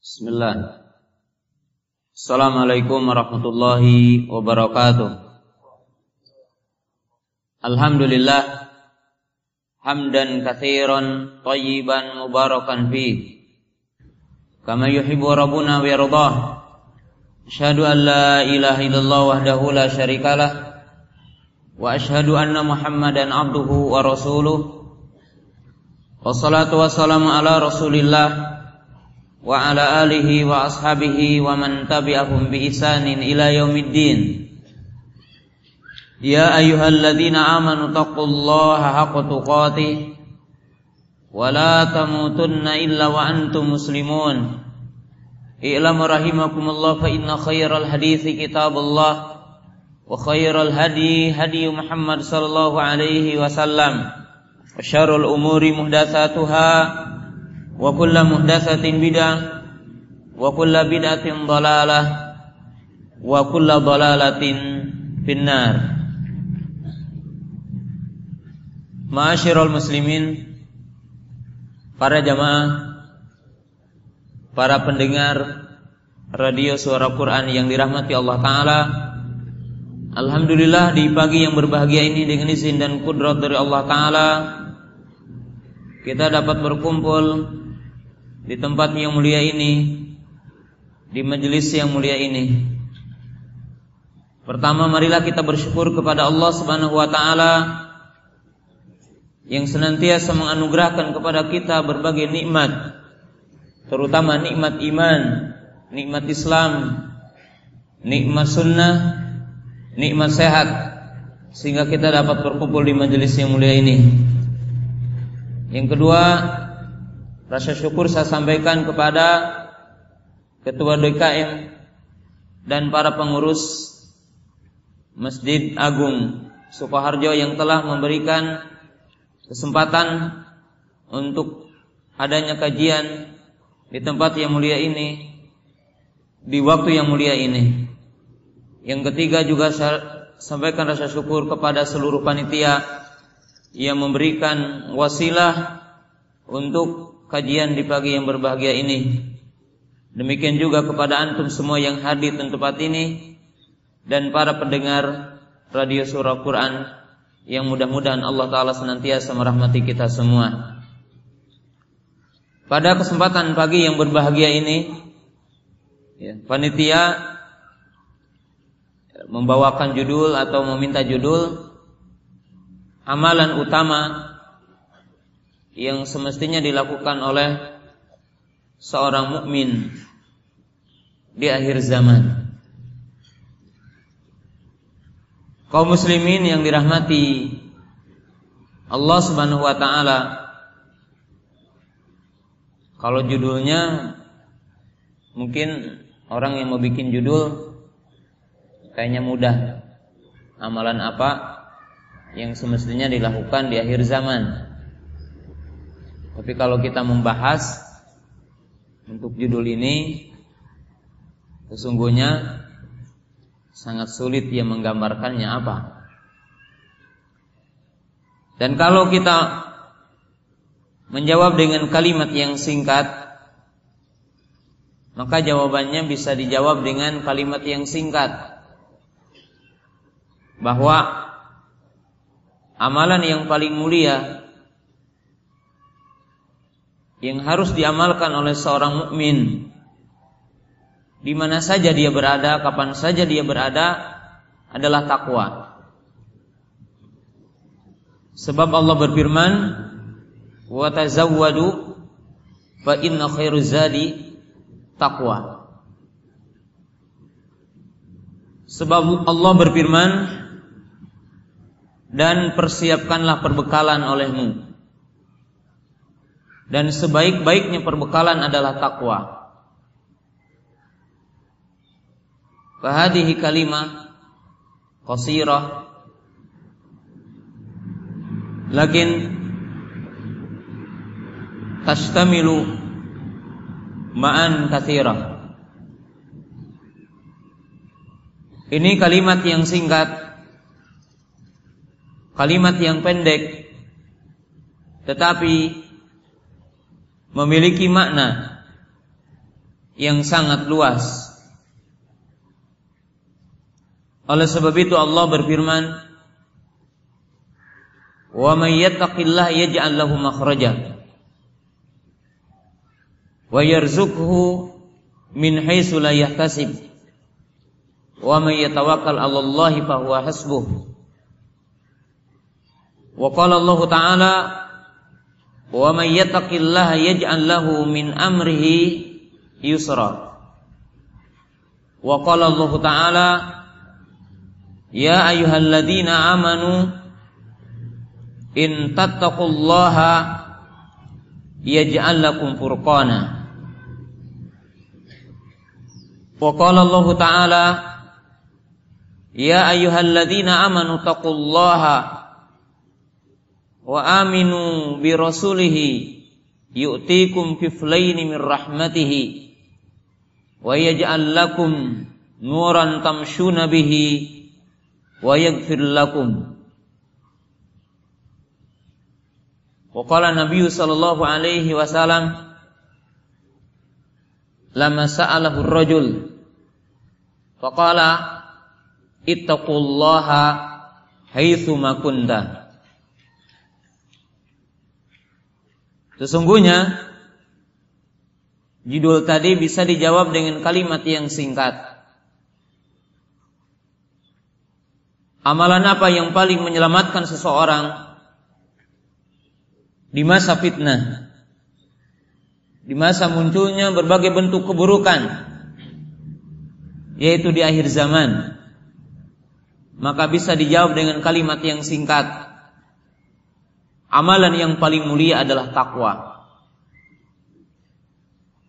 Bismillah. Assalamualaikum warahmatullahi wabarakatuh. Alhamdulillah hamdan katsiran tayyiban mubarakan fi kama yuhibbu rabbuna wa yardah. Asyhadu an la ilaha illallah wahdahu la syarikalah wa asyhadu anna Muhammadan abduhu wa rasuluh. Wassalatu wassalamu ala Rasulillah wa ala alihi wa ashabihi wa man tabi'ahum bi isanin ila yaumiddin. Ya ayyuhalladzina amanu taqullaha haqqa tuqatih. Wa la tamutunna illa wa antum muslimun. I'lamu rahimakumullah fa inna khairal hadithi kitabullah wa khairal hadi hadi Muhammad sallallahu alaihi wasallam. Wa muhdatsatin bid'ah wa kullu bid'atin dhalalah wa kullu dhalalatin finnar. Ma'asyiral muslimin para jamaah para pendengar radio suara Quran yang dirahmati Allah taala Alhamdulillah di pagi yang berbahagia ini dengan izin dan kudrat dari Allah taala kita dapat berkumpul di tempat yang mulia ini, di majelis yang mulia ini. Pertama marilah kita bersyukur kepada Allah Subhanahu wa taala yang senantiasa menganugerahkan kepada kita berbagai nikmat, terutama nikmat iman, nikmat Islam, nikmat sunnah, nikmat sehat sehingga kita dapat berkumpul di majelis yang mulia ini. Yang kedua, Rasa syukur saya sampaikan kepada Ketua DKM dan para pengurus Masjid Agung Sukoharjo yang telah memberikan kesempatan untuk adanya kajian di tempat yang mulia ini di waktu yang mulia ini. Yang ketiga juga saya sampaikan rasa syukur kepada seluruh panitia yang memberikan wasilah untuk kajian di pagi yang berbahagia ini. Demikian juga kepada antum semua yang hadir di tempat ini dan para pendengar radio surah Quran yang mudah-mudahan Allah taala senantiasa merahmati kita semua. Pada kesempatan pagi yang berbahagia ini ya, panitia membawakan judul atau meminta judul amalan utama yang semestinya dilakukan oleh seorang mukmin di akhir zaman. Kaum muslimin yang dirahmati Allah Subhanahu wa taala kalau judulnya mungkin orang yang mau bikin judul kayaknya mudah. Amalan apa yang semestinya dilakukan di akhir zaman? Tapi kalau kita membahas untuk judul ini sesungguhnya sangat sulit dia menggambarkannya apa. Dan kalau kita menjawab dengan kalimat yang singkat, maka jawabannya bisa dijawab dengan kalimat yang singkat. Bahwa amalan yang paling mulia yang harus diamalkan oleh seorang mukmin di mana saja dia berada, kapan saja dia berada adalah takwa. Sebab Allah berfirman, "Wa tazawwadu fa inna khairu zadi taqwa." Sebab Allah berfirman, "Dan persiapkanlah perbekalan olehmu." Dan sebaik-baiknya perbekalan adalah takwa. Fahadihi kalimah qasirah lakin tashtamilu ma'an kathirah. Ini kalimat yang singkat, kalimat yang pendek, tetapi memiliki makna yang sangat luas. Oleh sebab itu Allah berfirman, "Wa may yattaqillaha yaj'al lahu makhraja wa yarzuqhu min haitsu la yahtasib wa may yatawakkal 'ala Allah fa huwa hasbuh." Wa qala Allah Ta'ala, "Wa may yattaqillaha yaj'al lahu min amrihi yusra." Wa qala Allah Ta'ala, Ya ayyuhalladzina amanu in tattaqullaha yaj'al lakum furqana. Wa qala Allah Ta'ala Ya ayyuhalladzina amanu taqullaha wa aminu bi rasulihi yu'tikum kiflaini min rahmatihi wa yaj'al lakum nuran tamshuna bihi wa yaghfir lakum. Wa qala Nabi sallallahu alaihi wasallam lama sa'alahu ar-rajul faqala ittaqullaha haitsu ma. Sesungguhnya judul tadi bisa dijawab dengan kalimat yang singkat. Amalan apa yang paling menyelamatkan seseorang di masa fitnah? Di masa munculnya berbagai bentuk keburukan yaitu di akhir zaman. Maka bisa dijawab dengan kalimat yang singkat. Amalan yang paling mulia adalah takwa.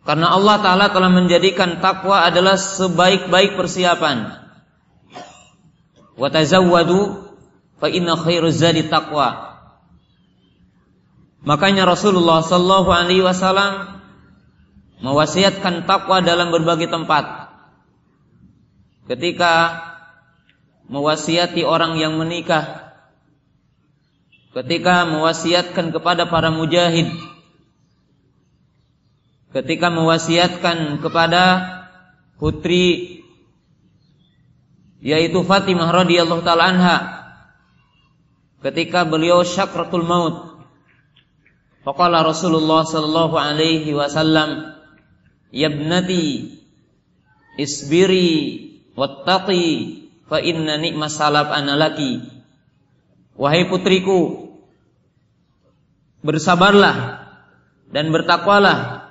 Karena Allah Ta'ala telah menjadikan takwa adalah sebaik-baik persiapan wa tazawwadu fa inna khairuz zadi taqwa. Makanya Rasulullah sallallahu alaihi wasallam mewasiatkan takwa dalam berbagai tempat. Ketika mewasiati orang yang menikah, ketika mewasiatkan kepada para mujahid, ketika mewasiatkan kepada putri yaitu Fatimah radhiyallahu taala anha. Ketika beliau syakratul maut. Faqala Rasulullah sallallahu alaihi wasallam yabnati isbiri wattaqi fa inna ni'mas salab analaki wahai putriku bersabarlah dan bertakwalah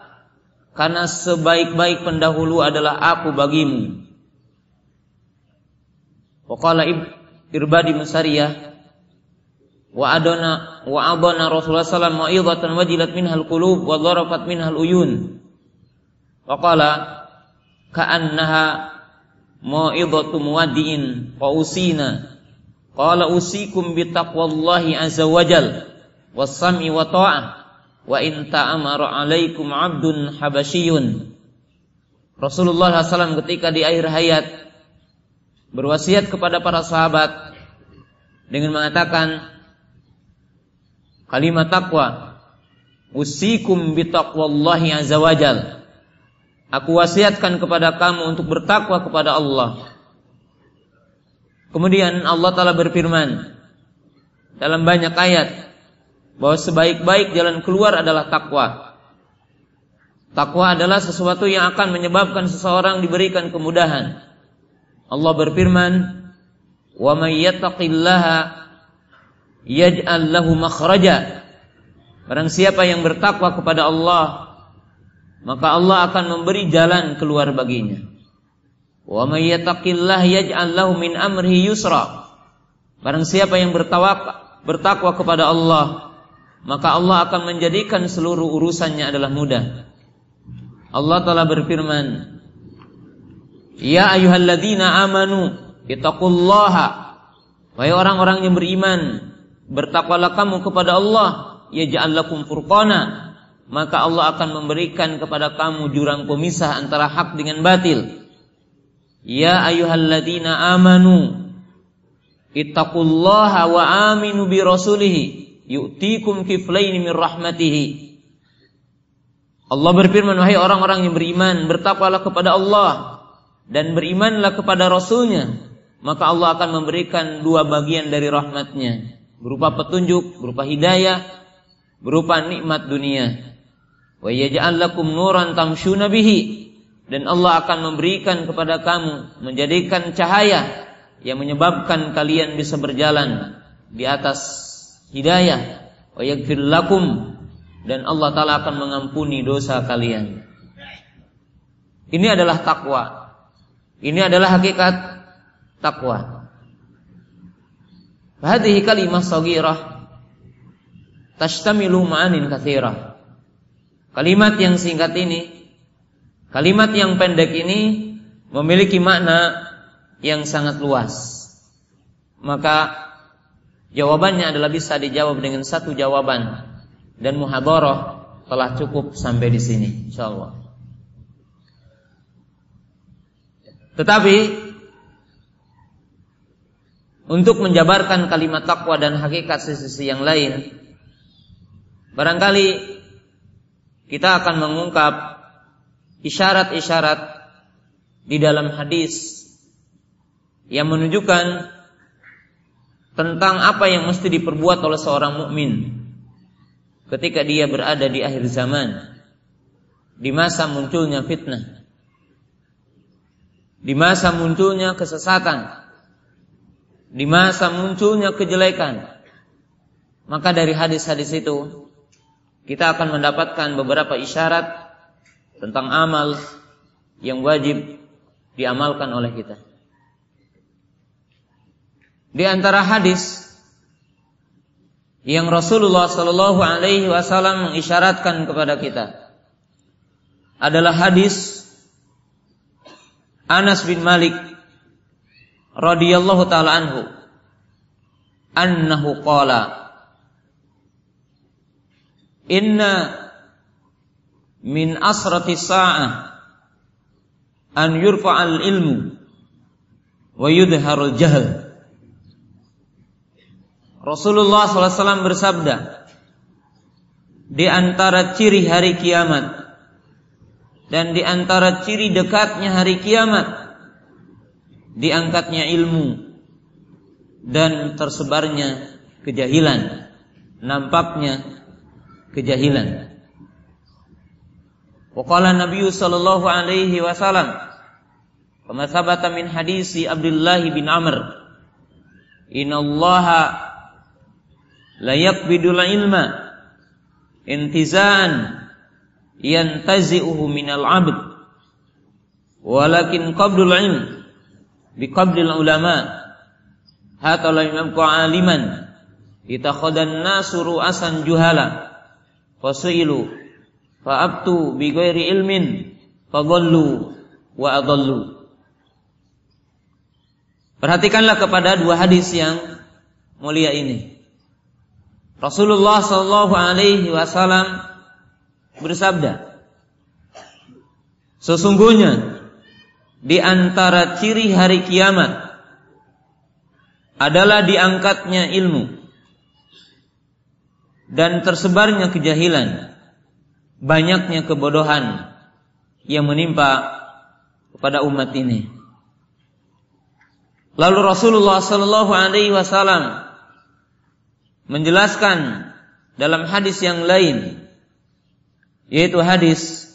karena sebaik-baik pendahulu adalah aku bagimu Wa qala Irbadi Musariyah wa adana wa adana Rasulullah sallallahu alaihi wasallam wajilat minhal qulub wa dharafat minhal uyun. Wa qala ka'annaha mau'izatu muwaddi'in wa usina. Qala usikum bi taqwallahi azza wajal was sam'i wa ta'ah wa in ta'amara 'alaikum 'abdun habasyiyun. Rasulullah SAW ketika di akhir hayat berwasiat kepada para sahabat dengan mengatakan kalimat takwa usikum bitaqwallahi azza wajal aku wasiatkan kepada kamu untuk bertakwa kepada Allah kemudian Allah taala berfirman dalam banyak ayat bahwa sebaik-baik jalan keluar adalah takwa takwa adalah sesuatu yang akan menyebabkan seseorang diberikan kemudahan Allah berfirman, "Wa may yattaqillaha yaj'al lahu makhraja." Barang siapa yang bertakwa kepada Allah, maka Allah akan memberi jalan keluar baginya. Wa may lahu min amrihi yusra. Barang siapa yang bertawak, bertakwa kepada Allah, maka Allah akan menjadikan seluruh urusannya adalah mudah. Allah telah berfirman, Ya ayyuhalladzina amanu ittaqullaha Wahai orang-orang yang beriman bertakwalah kamu kepada Allah yaj'al lakum furqana maka Allah akan memberikan kepada kamu jurang pemisah antara hak dengan batil Ya ayyuhalladzina amanu ittaqullaha wa aminu bi rasulih yu'tikum kiflaini min rahmatihi Allah berfirman, wahai orang-orang yang beriman, bertakwalah kepada Allah dan berimanlah kepada Rasulnya, maka Allah akan memberikan dua bagian dari rahmatnya, berupa petunjuk, berupa hidayah, berupa nikmat dunia. Wa yaj'al lakum nuran tamshuna bihi dan Allah akan memberikan kepada kamu menjadikan cahaya yang menyebabkan kalian bisa berjalan di atas hidayah wa yaghfir lakum dan Allah taala akan mengampuni dosa kalian. Ini adalah takwa. Ini adalah hakikat takwa. Hadhihi kalimah saghirah tashtamilu ma'anin katsirah. Kalimat yang singkat ini, kalimat yang pendek ini memiliki makna yang sangat luas. Maka jawabannya adalah bisa dijawab dengan satu jawaban dan muhadharah telah cukup sampai di sini insyaallah. Tetapi untuk menjabarkan kalimat takwa dan hakikat sisi-sisi yang lain barangkali kita akan mengungkap isyarat-isyarat di dalam hadis yang menunjukkan tentang apa yang mesti diperbuat oleh seorang mukmin ketika dia berada di akhir zaman di masa munculnya fitnah di masa munculnya kesesatan di masa munculnya kejelekan. Maka dari hadis-hadis itu kita akan mendapatkan beberapa isyarat tentang amal yang wajib diamalkan oleh kita. Di antara hadis yang Rasulullah Shallallahu Alaihi Wasallam mengisyaratkan kepada kita adalah hadis Anas bin Malik radhiyallahu taala anhu. Annahu qala inna min asrati sa'ah an yurfa'al ilmu wa yudharul jahl Rasulullah SAW bersabda, di antara ciri hari kiamat dan di antara ciri dekatnya hari kiamat, diangkatnya ilmu dan tersebarnya kejahilan, nampaknya kejahilan. Waqala Nabi sallallahu alaihi wasallam kama sabata min hadisi Abdullah bin Amr Inna Allah la yaqbidul ilma intizaan yantazi'uhu minal 'abd walakin qabdul ilm biqabdil ulama. Hatta la yamku 'aliman itakhadan nasu ru'asan juhala fasu'ilu fa'abtu bi ghairi ilmin fadallu wa adallu Perhatikanlah kepada dua hadis yang mulia ini. Rasulullah Shallallahu Alaihi Wasallam bersabda, sesungguhnya di antara ciri hari kiamat adalah diangkatnya ilmu dan tersebarnya kejahilan, banyaknya kebodohan yang menimpa kepada umat ini. Lalu Rasulullah Shallallahu Alaihi Wasallam menjelaskan dalam hadis yang lain yaitu hadis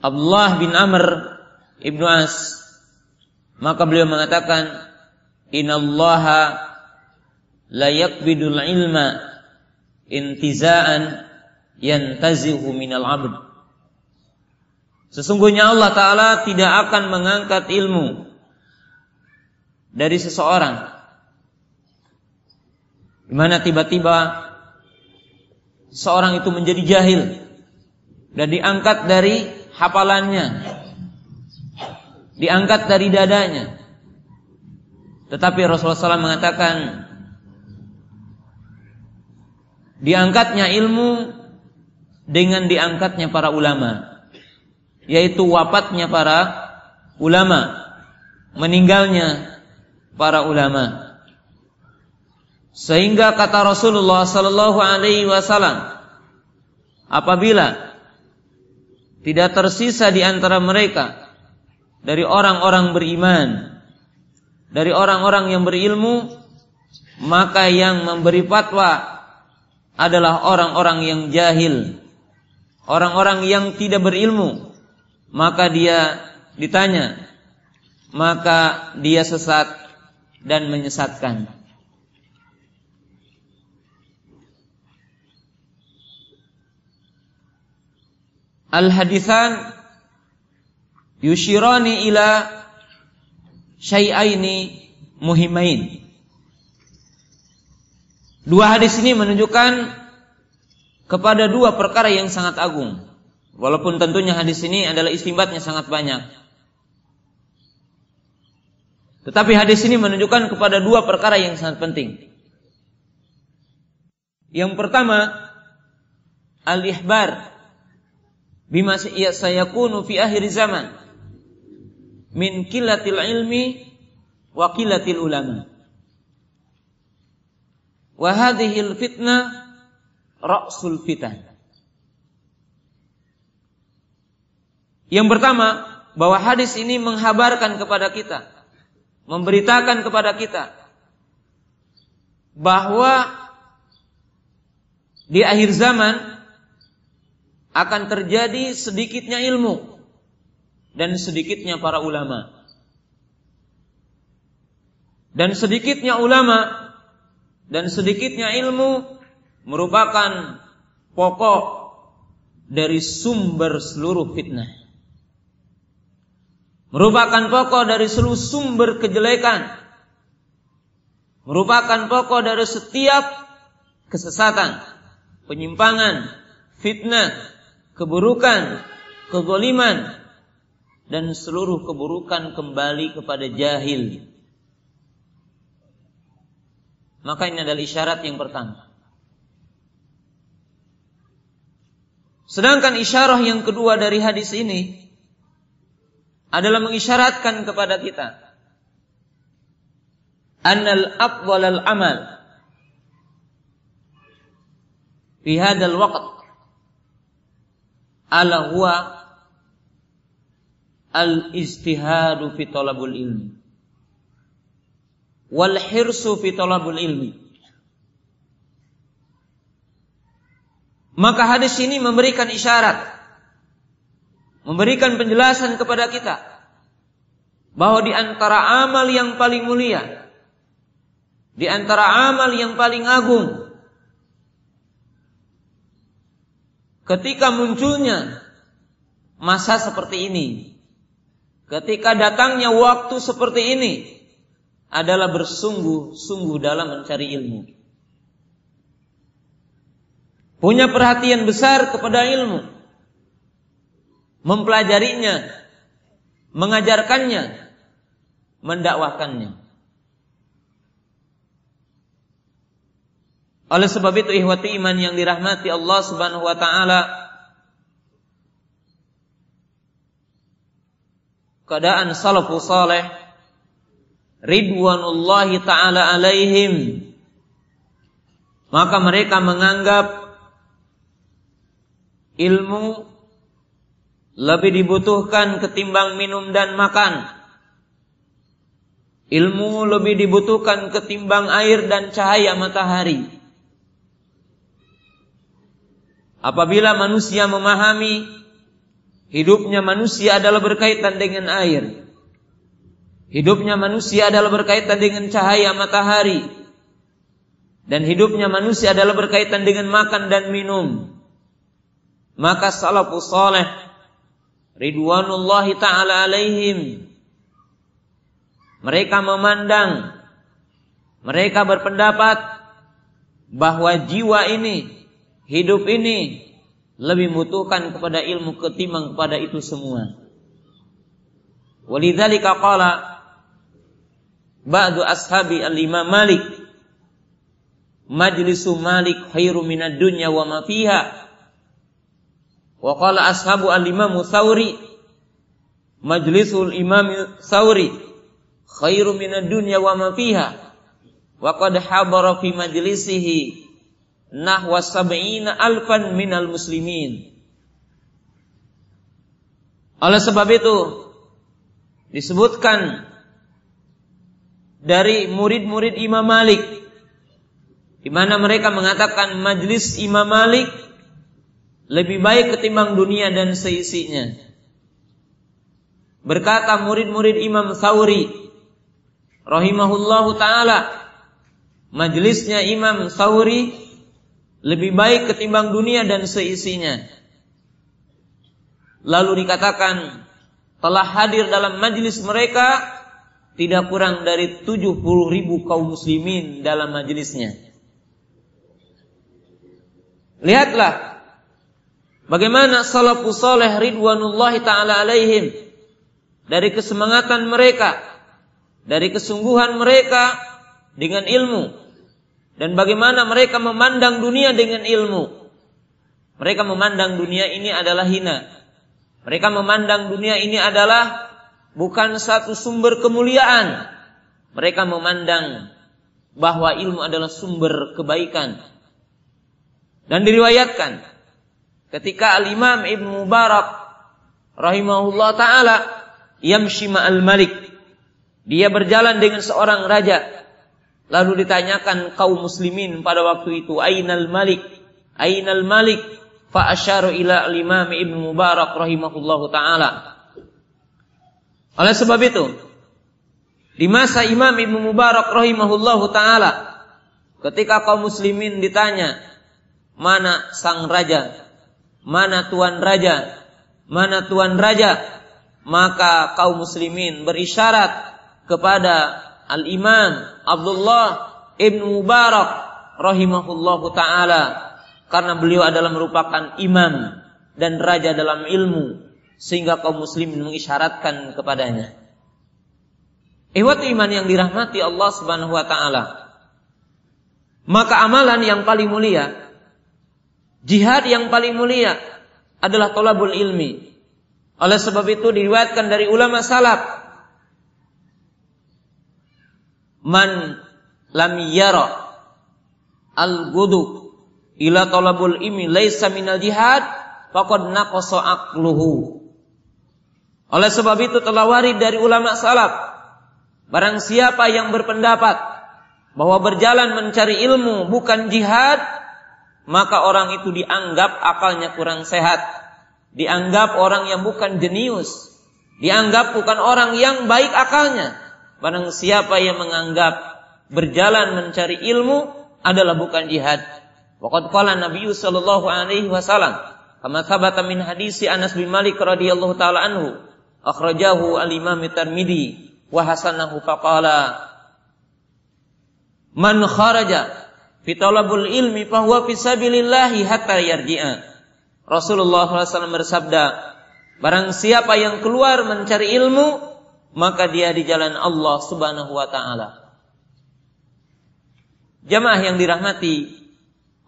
Abdullah bin Amr ibnu As maka beliau mengatakan innallaha la yakbidul ilma intizaan yantazihu minal abd Sesungguhnya Allah Ta'ala tidak akan mengangkat ilmu dari seseorang di mana tiba-tiba seorang itu menjadi jahil dan diangkat dari hafalannya, diangkat dari dadanya. Tetapi Rasulullah SAW mengatakan diangkatnya ilmu dengan diangkatnya para ulama, yaitu wafatnya para ulama, meninggalnya para ulama. Sehingga kata Rasulullah sallallahu alaihi wasallam apabila tidak tersisa di antara mereka dari orang-orang beriman, dari orang-orang yang berilmu, maka yang memberi fatwa adalah orang-orang yang jahil, orang-orang yang tidak berilmu. Maka dia ditanya, maka dia sesat dan menyesatkan. Al-hadithan yushirani ila syai'aini muhimain. Dua hadis ini menunjukkan kepada dua perkara yang sangat agung. Walaupun tentunya hadis ini adalah istimbatnya sangat banyak. Tetapi hadis ini menunjukkan kepada dua perkara yang sangat penting. Yang pertama, al-ihbar bima sayakunu fi akhir zaman min kilatil ilmi wa kilatil ulama. Wa hadhil fitnah ra'sul fitan. Yang pertama, bahwa hadis ini menghabarkan kepada kita, memberitakan kepada kita bahwa di akhir zaman akan terjadi sedikitnya ilmu dan sedikitnya para ulama. Dan sedikitnya ulama dan sedikitnya ilmu merupakan pokok dari sumber seluruh fitnah. Merupakan pokok dari seluruh sumber kejelekan. Merupakan pokok dari setiap kesesatan, penyimpangan, fitnah, keburukan, kezaliman, dan seluruh keburukan kembali kepada jahil. Maka ini adalah isyarat yang pertama. Sedangkan isyarah yang kedua dari hadis ini adalah mengisyaratkan kepada kita annal afdal al amal fi hadzal waqt ala huwa al-istihadu fi talabul ilmi wal hirsu fi talabul ilmi maka hadis ini memberikan isyarat memberikan penjelasan kepada kita bahwa di antara amal yang paling mulia di antara amal yang paling agung ketika munculnya masa seperti ini ketika datangnya waktu seperti ini adalah bersungguh-sungguh dalam mencari ilmu. Punya perhatian besar kepada ilmu. Mempelajarinya, mengajarkannya, mendakwahkannya. Oleh sebab itu ihwati iman yang dirahmati Allah Subhanahu wa taala keadaan salafus saleh ridwanullahi taala alaihim maka mereka menganggap ilmu lebih dibutuhkan ketimbang minum dan makan ilmu lebih dibutuhkan ketimbang air dan cahaya matahari apabila manusia memahami Hidupnya manusia adalah berkaitan dengan air. Hidupnya manusia adalah berkaitan dengan cahaya matahari. Dan hidupnya manusia adalah berkaitan dengan makan dan minum. Maka salafus saleh ridwanullahi taala alaihim mereka memandang mereka berpendapat bahwa jiwa ini hidup ini lebih membutuhkan kepada ilmu ketimbang kepada itu semua. Walidzalika qala ba'du ashabi al-Imam Malik majlisu Malik khairu minad dunya wa ma fiha. Wa qala ashabu al-Imam Thawri majlisul Imam Thawri khairu minad dunya wa ma fiha. Wa qad habara fi majlisihi nahwa sab'ina alfan minal muslimin. Oleh sebab itu disebutkan dari murid-murid Imam Malik di mana mereka mengatakan majlis Imam Malik lebih baik ketimbang dunia dan seisinya. Berkata murid-murid Imam Thawri rahimahullahu taala majlisnya Imam Thawri lebih baik ketimbang dunia dan seisinya. Lalu dikatakan telah hadir dalam majlis mereka tidak kurang dari 70 ribu kaum muslimin dalam majlisnya. Lihatlah bagaimana salafus soleh ridwanullahi taala alaihim dari kesemangatan mereka, dari kesungguhan mereka dengan ilmu dan bagaimana mereka memandang dunia dengan ilmu. Mereka memandang dunia ini adalah hina. Mereka memandang dunia ini adalah bukan satu sumber kemuliaan. Mereka memandang bahwa ilmu adalah sumber kebaikan. Dan diriwayatkan ketika Al-Imam Ibn Mubarak rahimahullah taala yamshi ma'al malik dia berjalan dengan seorang raja Lalu ditanyakan kaum muslimin pada waktu itu, Ainal Malik? Ainal Malik? Fa asyaru ila al-imam Ibn Mubarak rahimahullahu taala. Oleh sebab itu, di masa Imam Ibn Mubarak rahimahullahu taala, ketika kaum muslimin ditanya, mana sang raja? Mana tuan raja? Mana tuan raja? Maka kaum muslimin berisyarat kepada Al-Imam Abdullah Ibn Mubarak rahimahullahu taala karena beliau adalah merupakan imam dan raja dalam ilmu sehingga kaum muslimin mengisyaratkan kepadanya. Ihwat iman yang dirahmati Allah Subhanahu wa taala. Maka amalan yang paling mulia, jihad yang paling mulia adalah tolabul ilmi. Oleh sebab itu diriwayatkan dari ulama salaf man lam yara al gudu ila talabul imi laisa minal jihad faqad naqasa aqluhu oleh sebab itu telah warid dari ulama salaf barang siapa yang berpendapat bahwa berjalan mencari ilmu bukan jihad maka orang itu dianggap akalnya kurang sehat. Dianggap orang yang bukan jenius. Dianggap bukan orang yang baik akalnya. Barang siapa yang menganggap berjalan mencari ilmu adalah bukan jihad. Waqad qala Nabi sallallahu alaihi wasallam kama thabata min hadisi Anas bin Malik radhiyallahu taala anhu akhrajahu al-Imam Tirmidzi wa hasanahu faqala Man kharaja fi talabul ilmi fahuwa fi sabilillah hatta yarji'a. Rasulullah SAW bersabda, barang siapa yang keluar mencari ilmu maka dia di jalan Allah Subhanahu wa taala. Jamaah yang dirahmati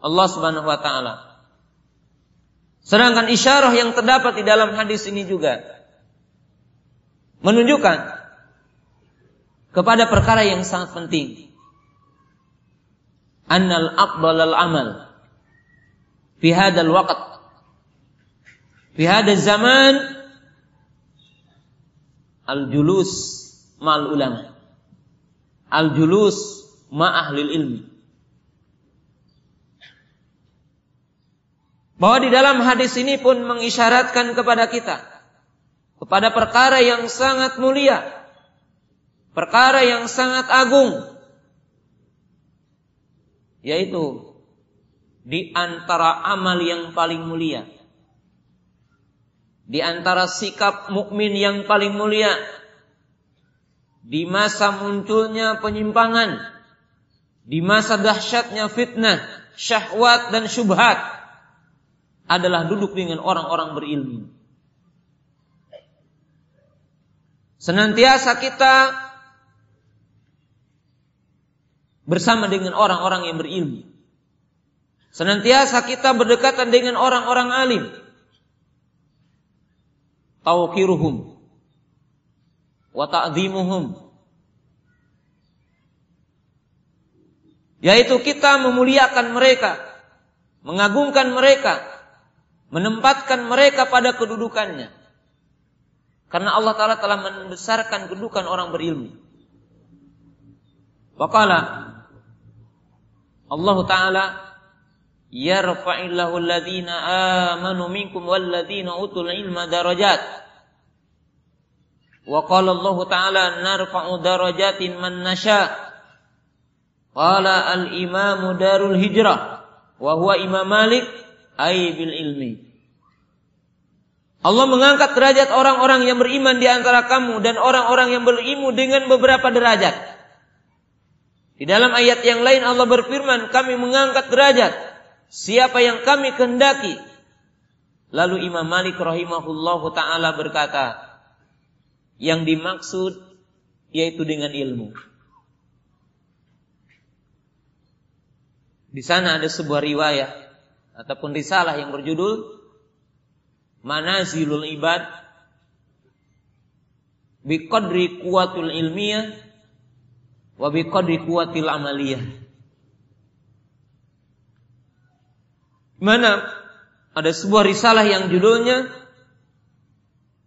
Allah Subhanahu wa taala. Sedangkan isyarah yang terdapat di dalam hadis ini juga menunjukkan kepada perkara yang sangat penting. Annal aqbalal amal fi hadzal waqt fi hadzal zaman al-julus ma'al ulama. Al-julus ma'ahlil ilmi. Bahwa di dalam hadis ini pun mengisyaratkan kepada kita kepada perkara yang sangat mulia, perkara yang sangat agung, yaitu di antara amal yang paling mulia di antara sikap mukmin yang paling mulia di masa munculnya penyimpangan, di masa dahsyatnya fitnah, syahwat dan syubhat adalah duduk dengan orang-orang berilmu. Senantiasa kita bersama dengan orang-orang yang berilmu. Senantiasa kita berdekatan dengan orang-orang alim tawqiruhum wa ta'dhimuhum yaitu kita memuliakan mereka mengagungkan mereka menempatkan mereka pada kedudukannya Karena Allah Ta'ala telah membesarkan kedudukan orang berilmu. Waqala Allah Ta'ala yarfa'illahu alladhina amanu minkum walladhina utul ilma darajat. Wa qala Allah Ta'ala narfa'u darajatin man nasha. Qala al-imamu darul hijrah wa huwa Imam Malik ay bil ilmi. Allah mengangkat derajat orang-orang yang beriman di antara kamu dan orang-orang yang berilmu dengan beberapa derajat. Di dalam ayat yang lain Allah berfirman, kami mengangkat derajat siapa yang kami kehendaki. Lalu Imam Malik rahimahullahu taala berkata, yang dimaksud yaitu dengan ilmu. Di sana ada sebuah riwayat ataupun risalah yang berjudul manazilul ibad biqadri kuatul ilmiah wa kuatil amaliyah. Mana ada sebuah risalah yang judulnya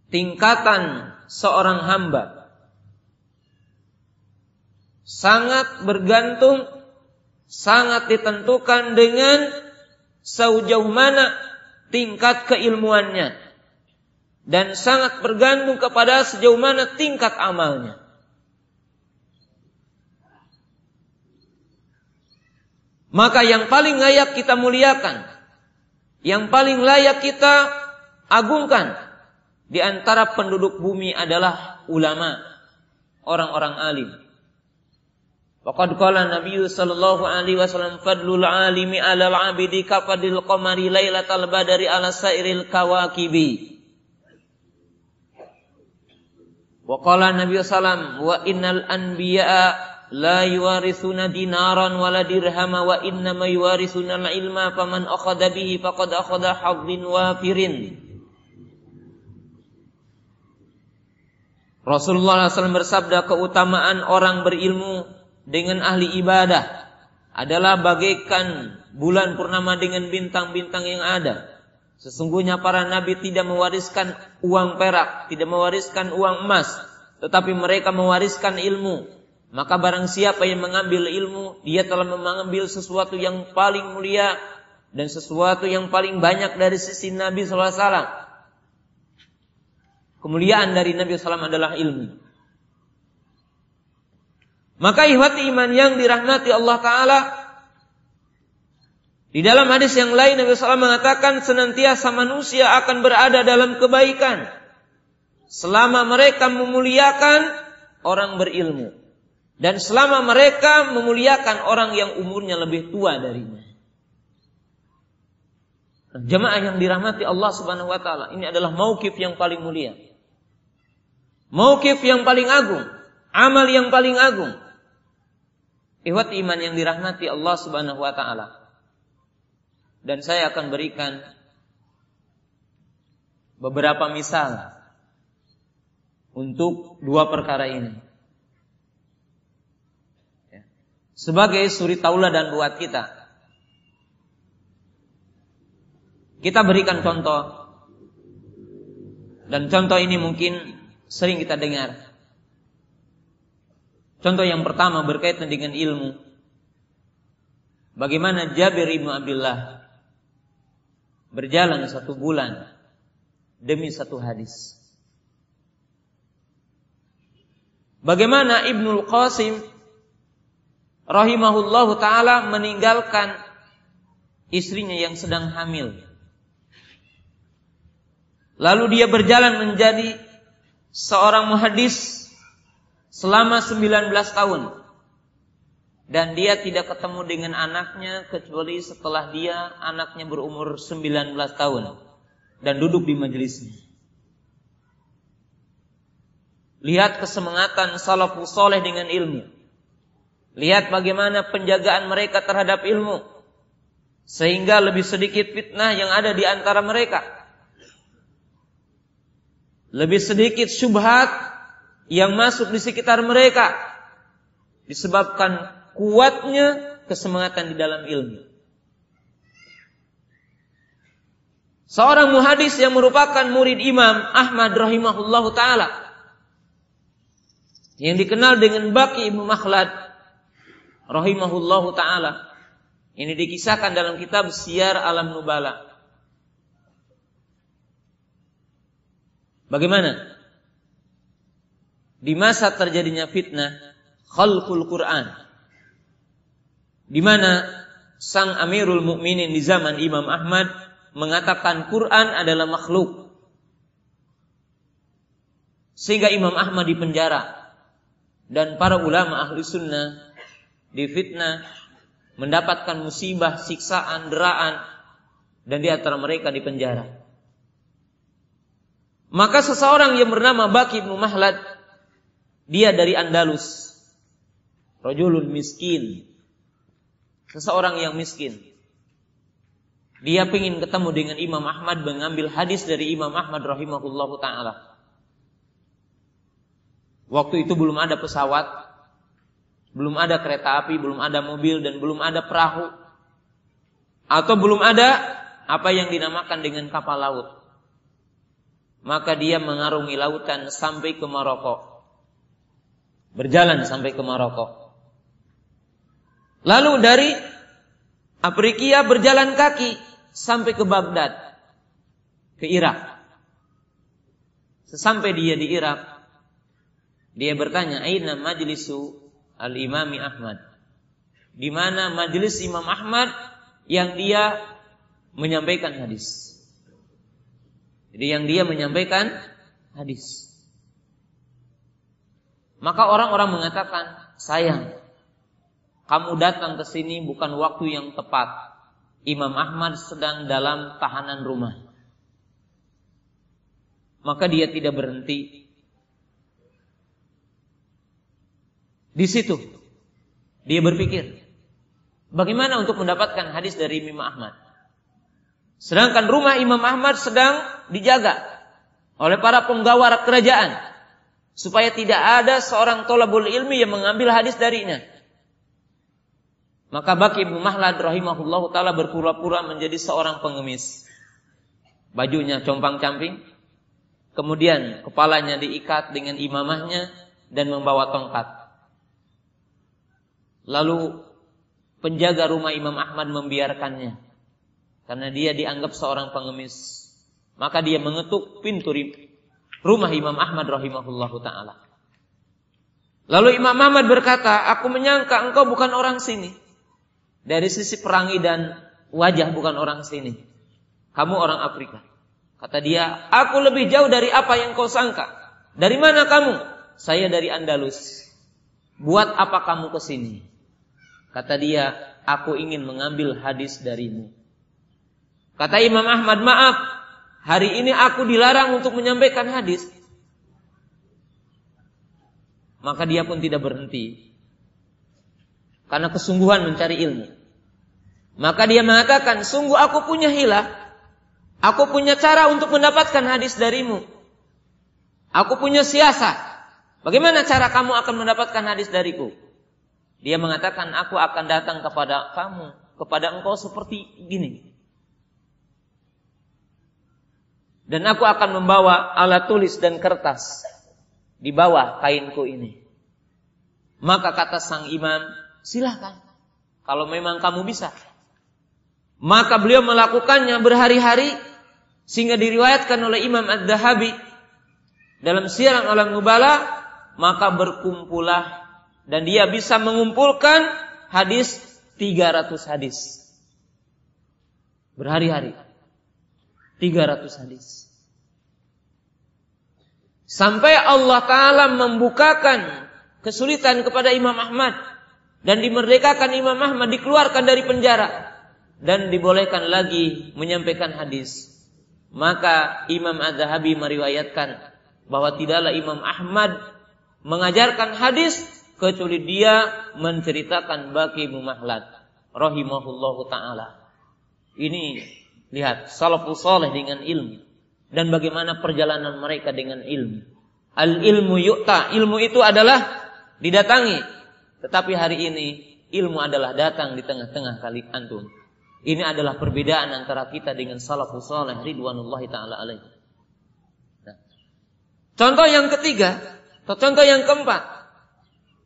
tingkatan seorang hamba sangat bergantung sangat ditentukan dengan sejauh mana tingkat keilmuannya dan sangat bergantung kepada sejauh mana tingkat amalnya. Maka yang paling layak kita muliakan, yang paling layak kita agungkan di antara penduduk bumi adalah ulama, orang-orang alim. Waqad qala Nabi sallallahu alaihi wasallam fadlul alimi 'alal 'abidi kafadil qamari lailatal badri 'ala sairil kawakibi. Wa qala Nabi sallam wa innal anbiya'a la yuwarithuna dinaran wala dirhama wa inna ma yuwarithuna ilma faman akhadha bihi faqad akhadha hadzin wafirin. Rasulullah SAW bersabda keutamaan orang berilmu dengan ahli ibadah adalah bagaikan bulan purnama dengan bintang-bintang yang ada. Sesungguhnya para nabi tidak mewariskan uang perak, tidak mewariskan uang emas, tetapi mereka mewariskan ilmu. Maka barang siapa yang mengambil ilmu, dia telah mengambil sesuatu yang paling mulia dan sesuatu yang paling banyak dari sisi Nabi SAW. Kemuliaan dari Nabi SAW adalah ilmu. Maka ihwati iman yang dirahmati Allah Ta'ala Di dalam hadis yang lain Nabi SAW mengatakan senantiasa manusia akan berada dalam kebaikan Selama mereka memuliakan orang berilmu Dan selama mereka memuliakan orang yang umurnya lebih tua darinya Jemaah yang dirahmati Allah Subhanahu wa taala, ini adalah maukif yang paling mulia. Maukif yang paling agung, amal yang paling agung. Ihwat iman yang dirahmati Allah Subhanahu wa taala. Dan saya akan berikan beberapa misal untuk dua perkara ini. Ya. Sebagai suri tauladan buat kita. Kita berikan contoh. Dan contoh ini mungkin sering kita dengar. Contoh yang pertama berkaitan dengan ilmu. Bagaimana Jabir ibnu Abdullah berjalan satu bulan demi satu hadis. Bagaimana Ibnu Qasim rahimahullahu taala meninggalkan istrinya yang sedang hamil. Lalu dia berjalan menjadi seorang muhadis selama 19 tahun. Dan dia tidak ketemu dengan anaknya kecuali setelah dia anaknya berumur 19 tahun dan duduk di majelisnya. Lihat kesemangatan salafus soleh dengan ilmu. Lihat bagaimana penjagaan mereka terhadap ilmu. Sehingga lebih sedikit fitnah yang ada di antara mereka. Lebih sedikit syubhat yang masuk di sekitar mereka disebabkan kuatnya kesemangatan di dalam ilmu. Seorang muhadis yang merupakan murid Imam Ahmad rahimahullahu taala yang dikenal dengan Baki Ibnu Makhlad rahimahullahu taala. Ini dikisahkan dalam kitab Syiar Alam Nubala. Bagaimana? Di masa terjadinya fitnah khalqul Quran. Di mana sang Amirul Mukminin di zaman Imam Ahmad mengatakan Quran adalah makhluk. Sehingga Imam Ahmad dipenjara dan para ulama ahli sunnah difitnah mendapatkan musibah, siksaan, deraan dan di antara mereka dipenjara. Maka seseorang yang bernama Baki bin Mahlad dia dari Andalus. Rajulun miskin. Seseorang yang miskin. Dia ingin ketemu dengan Imam Ahmad mengambil hadis dari Imam Ahmad rahimahullah taala. Waktu itu belum ada pesawat, belum ada kereta api, belum ada mobil dan belum ada perahu. Atau belum ada apa yang dinamakan dengan kapal laut. Maka dia mengarungi lautan sampai ke Maroko. Berjalan sampai ke Maroko. Lalu dari Afrikia berjalan kaki sampai ke Baghdad, ke Irak. Sesampai dia di Irak, dia bertanya, "Aina majlisu al-Imami Ahmad?" Di mana majelis Imam Ahmad yang dia menyampaikan hadis. Jadi yang dia menyampaikan hadis. Maka orang-orang mengatakan, sayang, kamu datang ke sini bukan waktu yang tepat. Imam Ahmad sedang dalam tahanan rumah. Maka dia tidak berhenti. Di situ dia berpikir, bagaimana untuk mendapatkan hadis dari Imam Ahmad? Sedangkan rumah Imam Ahmad sedang dijaga oleh para penggawa kerajaan supaya tidak ada seorang tolabul ilmi yang mengambil hadis darinya. Maka Baki Ibnu Mahlad rahimahullah taala berpura-pura menjadi seorang pengemis. Bajunya compang-camping, kemudian kepalanya diikat dengan imamahnya dan membawa tongkat. Lalu penjaga rumah Imam Ahmad membiarkannya karena dia dianggap seorang pengemis. Maka dia mengetuk pintu rumah Imam Ahmad rahimahullah taala. Lalu Imam Ahmad berkata, "Aku menyangka engkau bukan orang sini." Dari sisi perangi dan wajah bukan orang sini. Kamu orang Afrika. Kata dia, aku lebih jauh dari apa yang kau sangka. Dari mana kamu? Saya dari Andalus. Buat apa kamu ke sini? Kata dia, aku ingin mengambil hadis darimu. Kata Imam Ahmad, maaf, hari ini aku dilarang untuk menyampaikan hadis. Maka dia pun tidak berhenti karena kesungguhan mencari ilmu. Maka dia mengatakan, sungguh aku punya hilah. Aku punya cara untuk mendapatkan hadis darimu. Aku punya siasat. Bagaimana cara kamu akan mendapatkan hadis dariku? Dia mengatakan, aku akan datang kepada kamu, kepada engkau seperti gini. Dan aku akan membawa alat tulis dan kertas di bawah kainku ini. Maka kata sang imam, Silahkan. Kalau memang kamu bisa. Maka beliau melakukannya berhari-hari sehingga diriwayatkan oleh Imam Ad-Dahabi dalam siaran alam nubala maka berkumpulah dan dia bisa mengumpulkan hadis 300 hadis. Berhari-hari. 300 hadis. Sampai Allah taala membukakan kesulitan kepada Imam Ahmad. Dan dimerdekakan Imam Ahmad dikeluarkan dari penjara. Dan dibolehkan lagi menyampaikan hadis. Maka Imam Az-Zahabi meriwayatkan bahwa tidaklah Imam Ahmad mengajarkan hadis kecuali dia menceritakan bagi Muhammad rahimahullahu taala. Ini lihat salafus saleh dengan ilmu dan bagaimana perjalanan mereka dengan ilmu. Al ilmu yu'ta, ilmu itu adalah didatangi tetapi hari ini ilmu adalah datang di tengah-tengah kali antum. Ini adalah perbedaan antara kita dengan salafus saleh ridwanullahi taala alaihi. Nah. Contoh yang ketiga, atau contoh yang keempat.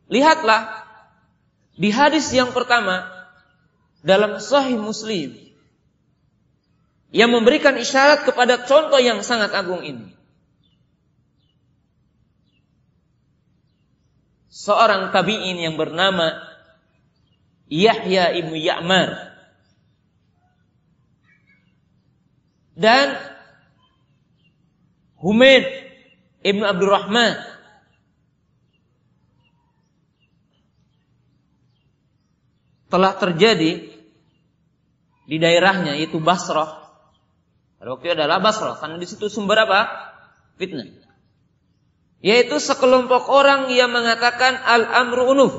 Lihatlah di hadis yang pertama dalam sahih Muslim yang memberikan isyarat kepada contoh yang sangat agung ini. Seorang tabi'in yang bernama Yahya ibnu Ya'mar dan Humaid Ibnu Abdurrahman telah terjadi di daerahnya yaitu Basrah. Pada waktu itu adalah Basrah karena di situ sumber apa? Fitnah. Yaitu sekelompok orang yang mengatakan al-amru unuf.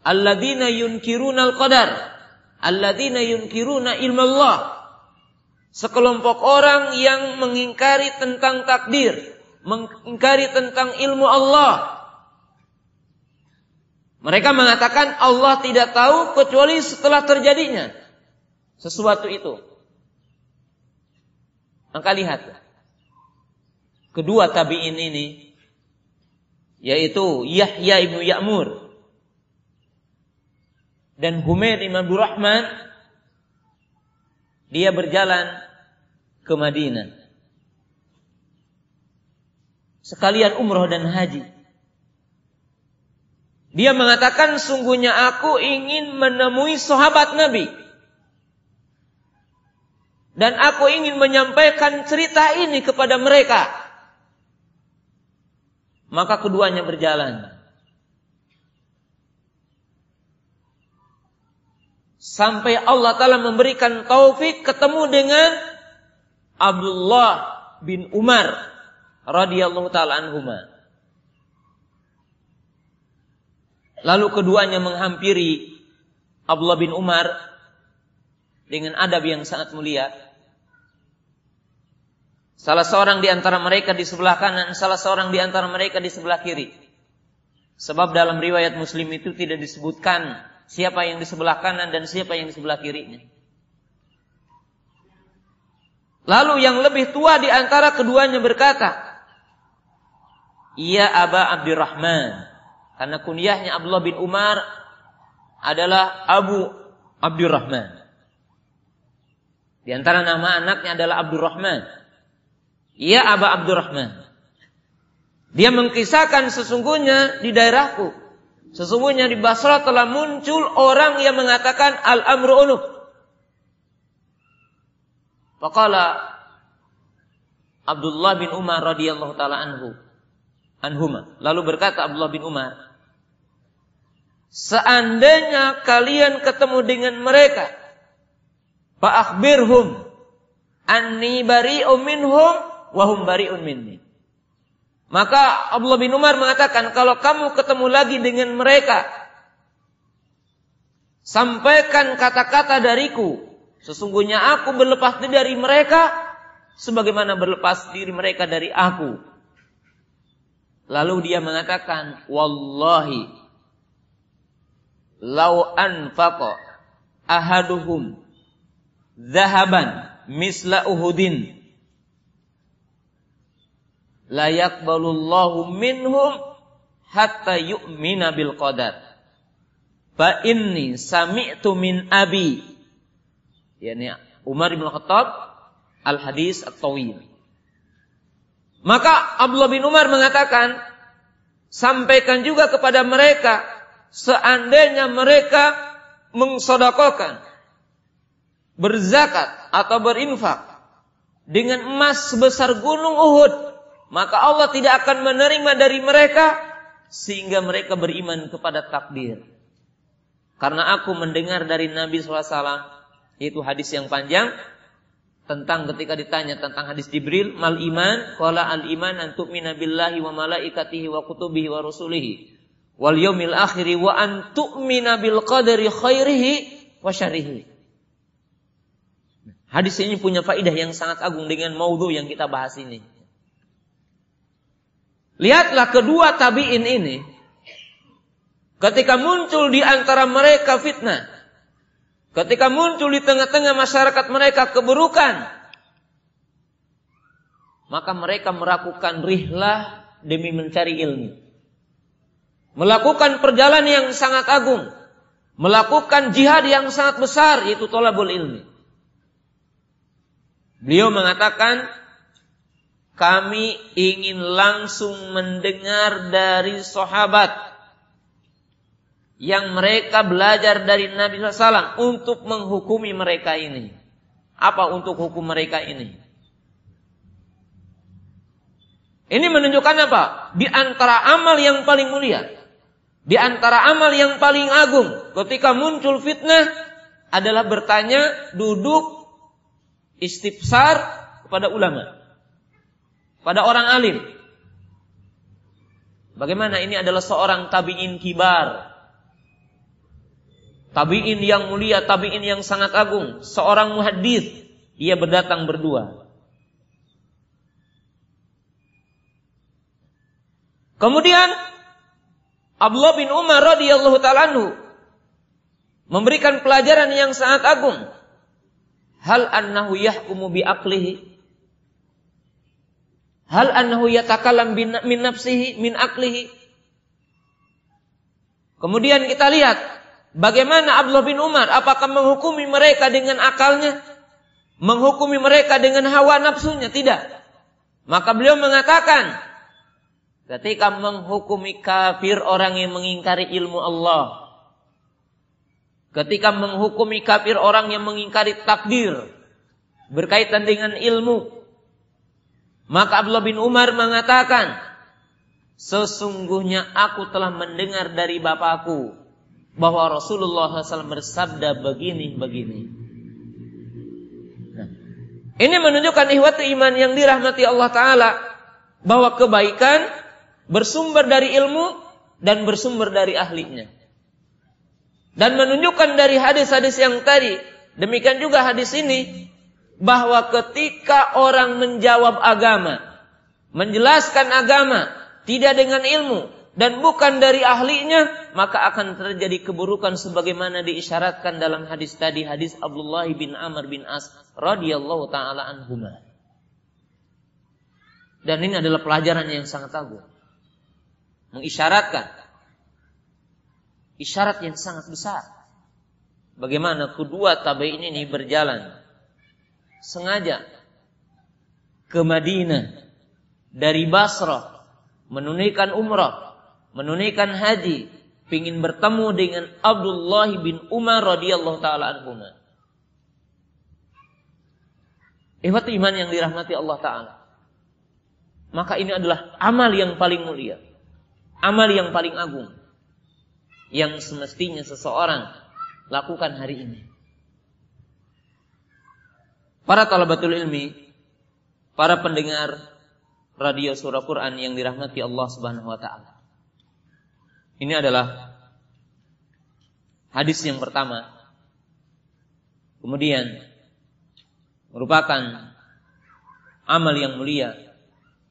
Alladzina yunkiruna al-qadar. Alladzina yunkiruna ilmu Allah sekelompok orang yang mengingkari tentang takdir, mengingkari tentang ilmu Allah. Mereka mengatakan Allah tidak tahu kecuali setelah terjadinya sesuatu itu. Maka lihat kedua tabi'in ini yaitu Yahya ibnu Ya'mur dan Humaid ibn Rahman dia berjalan ke Madinah. Sekalian umroh dan haji. Dia mengatakan sungguhnya aku ingin menemui sahabat Nabi. Dan aku ingin menyampaikan cerita ini kepada mereka. Maka keduanya berjalan. sampai Allah Ta'ala memberikan taufik ketemu dengan Abdullah bin Umar radhiyallahu taala anhuma. Lalu keduanya menghampiri Abdullah bin Umar dengan adab yang sangat mulia. Salah seorang di antara mereka di sebelah kanan, salah seorang di antara mereka di sebelah kiri. Sebab dalam riwayat Muslim itu tidak disebutkan siapa yang di sebelah kanan dan siapa yang di sebelah kirinya. Lalu yang lebih tua di antara keduanya berkata, "Iya Aba Abdurrahman." Karena kunyahnya Abdullah bin Umar adalah Abu Abdurrahman. Di antara nama anaknya adalah Abdurrahman. Iya Aba Abdurrahman. Dia mengkisahkan sesungguhnya di daerahku Sesungguhnya di Basra telah muncul orang yang mengatakan al-amru unuf. Faqala Abdullah bin Umar radhiyallahu taala anhu anhuma. Lalu berkata Abdullah bin Umar, Seandainya kalian ketemu dengan mereka, fa'akhbirhum anni bari'um minhum wa hum bari'un minni. Maka Abdullah bin Umar mengatakan, kalau kamu ketemu lagi dengan mereka, sampaikan kata-kata dariku. Sesungguhnya aku berlepas diri dari mereka, sebagaimana berlepas diri mereka dari aku. Lalu dia mengatakan, Wallahi, lau anfaqa ahaduhum zahaban misla uhudin la yaqbalullahu minhum hatta yu'mina bil qadar. Fa inni sami'tu min abi. Yani Umar bin Khattab al hadis at-tawil. Maka Abdullah bin Umar mengatakan, sampaikan juga kepada mereka seandainya mereka mengsodakokan, berzakat atau berinfak dengan emas sebesar gunung Uhud maka Allah tidak akan menerima dari mereka sehingga mereka beriman kepada takdir. Karena aku mendengar dari Nabi SAW itu hadis yang panjang tentang ketika ditanya tentang hadis Jibril mal iman qala al iman an tu'mina billahi wa malaikatihi wa kutubihi wa rusulihi wal yaumil akhiri wa an tu'mina bil qadari khairihi wa syarihi. Hadis ini punya faidah yang sangat agung dengan maudhu yang kita bahas ini. Lihatlah kedua tabi'in ini ketika muncul di antara mereka fitnah. Ketika muncul di tengah-tengah masyarakat mereka keburukan, maka mereka melakukan rihlah demi mencari ilmu. Melakukan perjalanan yang sangat agung, melakukan jihad yang sangat besar yaitu tolabul ilmi. Beliau mengatakan kami ingin langsung mendengar dari sahabat yang mereka belajar dari Nabi SAW untuk menghukumi mereka ini. Apa untuk hukum mereka ini? Ini menunjukkan apa? Di antara amal yang paling mulia. Di antara amal yang paling agung. Ketika muncul fitnah adalah bertanya, duduk, istifsar kepada ulama. Pada orang alim. Bagaimana ini adalah seorang tabi'in kibar. Tabi'in yang mulia, tabi'in yang sangat agung. Seorang muhadis. Ia berdatang berdua. Kemudian Abdullah bin Umar radhiyallahu taala memberikan pelajaran yang sangat agung. Hal annahu yahkumu bi aqlihi? Hal annahu yatakallam min nafsihi min aqlihi? Kemudian kita lihat bagaimana Abdullah bin Umar apakah menghukumi mereka dengan akalnya? Menghukumi mereka dengan hawa nafsunya? Tidak. Maka beliau mengatakan, Ketika menghukumi kafir orang yang mengingkari ilmu Allah. Ketika menghukumi kafir orang yang mengingkari takdir. Berkaitan dengan ilmu. Maka Abdullah bin Umar mengatakan. Sesungguhnya aku telah mendengar dari bapakku. Bahwa Rasulullah SAW bersabda begini-begini. Nah, ini menunjukkan ihwatu iman yang dirahmati Allah Ta'ala. Bahwa kebaikan bersumber dari ilmu dan bersumber dari ahlinya. Dan menunjukkan dari hadis-hadis yang tadi, demikian juga hadis ini, bahwa ketika orang menjawab agama, menjelaskan agama, tidak dengan ilmu, dan bukan dari ahlinya, maka akan terjadi keburukan sebagaimana diisyaratkan dalam hadis tadi, hadis Abdullah bin Amr bin As radhiyallahu taala anhumah. Dan ini adalah pelajaran yang sangat agung mengisyaratkan isyarat yang sangat besar. Bagaimana kedua tabi'in ini berjalan sengaja ke Madinah dari Basrah menunaikan umrah, menunaikan haji, ingin bertemu dengan Abdullah bin Umar radhiyallahu taala anhu. Iman yang dirahmati Allah taala. Maka ini adalah amal yang paling mulia amal yang paling agung yang semestinya seseorang lakukan hari ini. Para talabatul ilmi, para pendengar radio surah Quran yang dirahmati Allah Subhanahu wa taala. Ini adalah hadis yang pertama. Kemudian merupakan amal yang mulia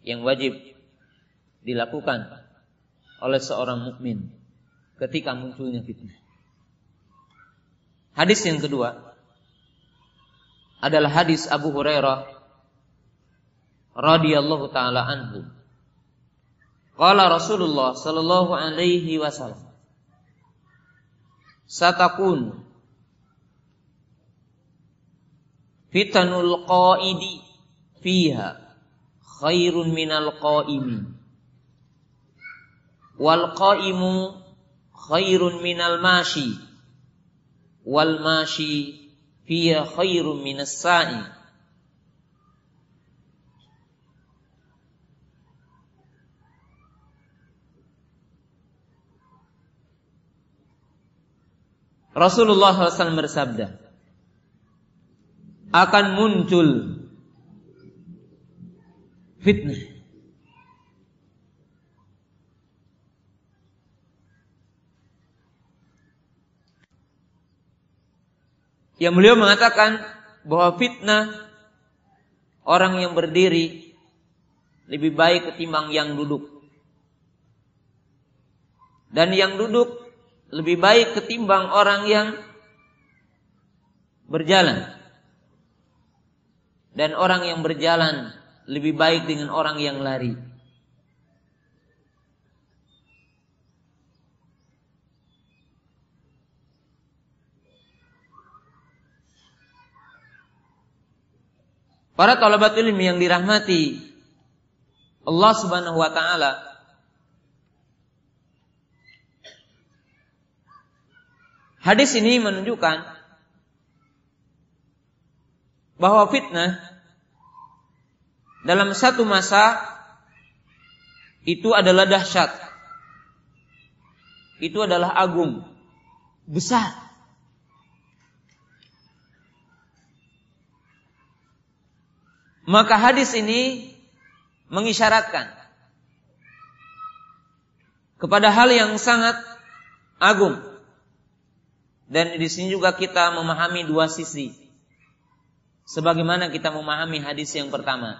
yang wajib dilakukan oleh seorang mukmin ketika munculnya fitnah. Hadis yang kedua adalah hadis Abu Hurairah radhiyallahu taala anhu. Qala Rasulullah sallallahu alaihi wasallam Satakun fitanul qaidi fiha khairun minal qaimin wal qaimu khairun minal mashi. Wal mashi fiya khairun minas sa'i. Rasulullah SAW bersabda akan muncul fitnah Yang beliau mengatakan bahwa fitnah orang yang berdiri lebih baik ketimbang yang duduk. Dan yang duduk lebih baik ketimbang orang yang berjalan. Dan orang yang berjalan lebih baik dengan orang yang lari. Para talabat ilmi yang dirahmati Allah Subhanahu wa taala Hadis ini menunjukkan bahwa fitnah dalam satu masa itu adalah dahsyat. Itu adalah agung, besar. Maka hadis ini mengisyaratkan kepada hal yang sangat agung. Dan di sini juga kita memahami dua sisi. Sebagaimana kita memahami hadis yang pertama.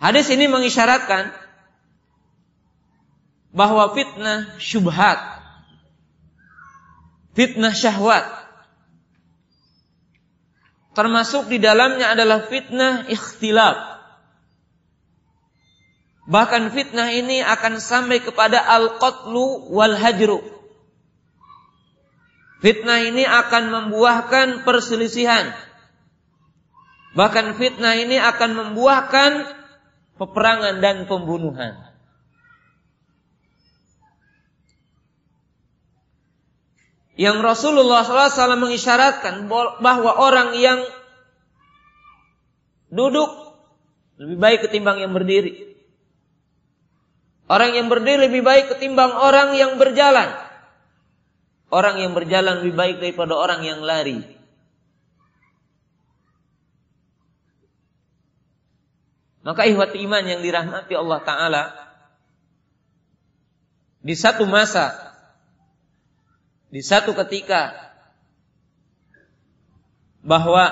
Hadis ini mengisyaratkan bahwa fitnah syubhat, fitnah syahwat, termasuk di dalamnya adalah fitnah ikhtilaf. Bahkan fitnah ini akan sampai kepada al-qatlu wal hajru. Fitnah ini akan membuahkan perselisihan. Bahkan fitnah ini akan membuahkan peperangan dan pembunuhan. Yang Rasulullah SAW mengisyaratkan bahwa orang yang duduk lebih baik ketimbang yang berdiri. Orang yang berdiri lebih baik ketimbang orang yang berjalan. Orang yang berjalan lebih baik daripada orang yang lari. Maka ihwat iman yang dirahmati Allah Ta'ala Di satu masa Di satu ketika Bahwa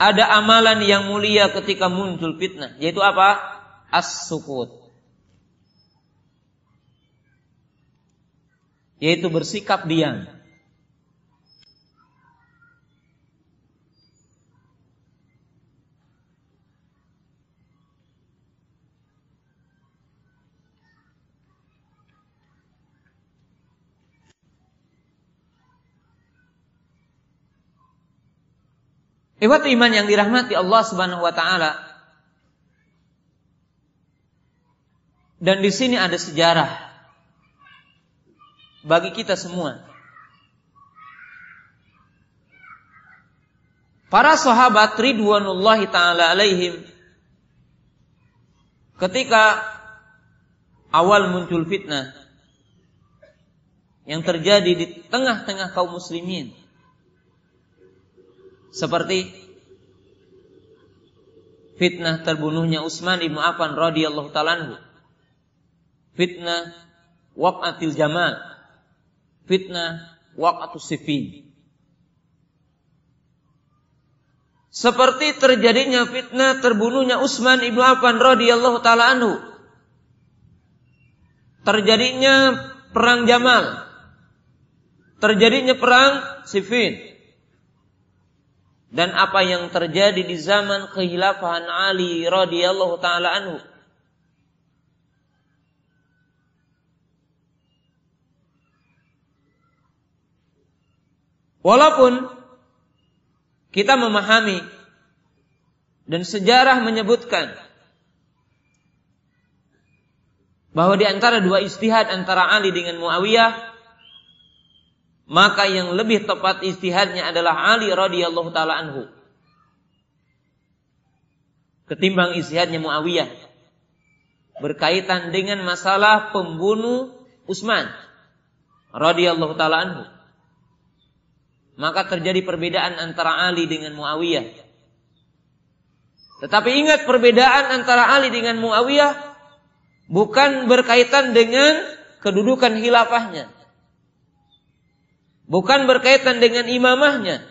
Ada amalan yang mulia ketika muncul fitnah Yaitu apa? As-sukut Yaitu bersikap diam Iwat iman yang dirahmati Allah Subhanahu wa taala. Dan di sini ada sejarah bagi kita semua. Para sahabat ridwanullahi taala alaihim ketika awal muncul fitnah yang terjadi di tengah-tengah kaum muslimin seperti fitnah terbunuhnya Utsman ibnu Affan radhiyallahu taala Fitnah waqatil jamal. Fitnah waqatus sifin. Seperti terjadinya fitnah terbunuhnya Utsman ibnu Affan radhiyallahu taala anhu. Terjadinya perang Jamal. Terjadinya perang Siffin dan apa yang terjadi di zaman kehilafahan Ali radhiyallahu taala anhu. Walaupun kita memahami dan sejarah menyebutkan bahwa di antara dua istihad antara Ali dengan Muawiyah maka yang lebih tepat istihadnya adalah Ali radhiyallahu taala anhu. Ketimbang istihadnya Muawiyah. Berkaitan dengan masalah pembunuh Utsman radhiyallahu taala anhu. Maka terjadi perbedaan antara Ali dengan Muawiyah. Tetapi ingat perbedaan antara Ali dengan Muawiyah bukan berkaitan dengan kedudukan khilafahnya bukan berkaitan dengan imamahnya.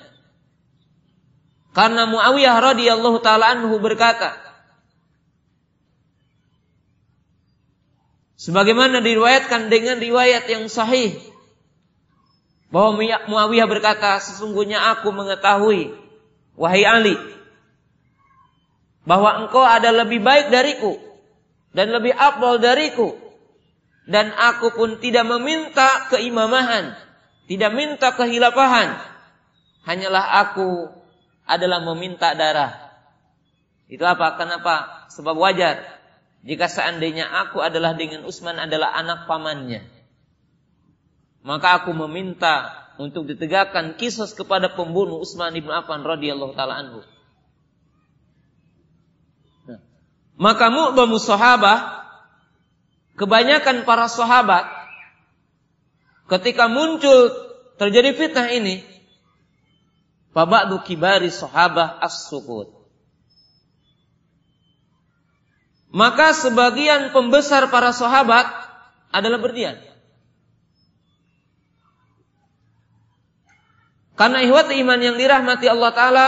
Karena Muawiyah radhiyallahu taala anhu berkata, Sebagaimana diriwayatkan dengan riwayat yang sahih bahwa Muawiyah berkata, sesungguhnya aku mengetahui wahai Ali bahwa engkau ada lebih baik dariku dan lebih abdul dariku dan aku pun tidak meminta keimamahan, tidak minta kehilafahan. Hanyalah aku adalah meminta darah. Itu apa? Kenapa? Sebab wajar jika seandainya aku adalah dengan Utsman adalah anak pamannya. Maka aku meminta untuk ditegakkan kisos kepada pembunuh Utsman ibn Affan radhiyallahu taala anhu. Nah, maka mu'dhamu sahabah kebanyakan para sahabat ketika muncul terjadi fitnah ini Faba'du kibari sahabah as-sukut. Maka sebagian pembesar para sahabat adalah berdiam. Karena ihwat iman yang dirahmati Allah Ta'ala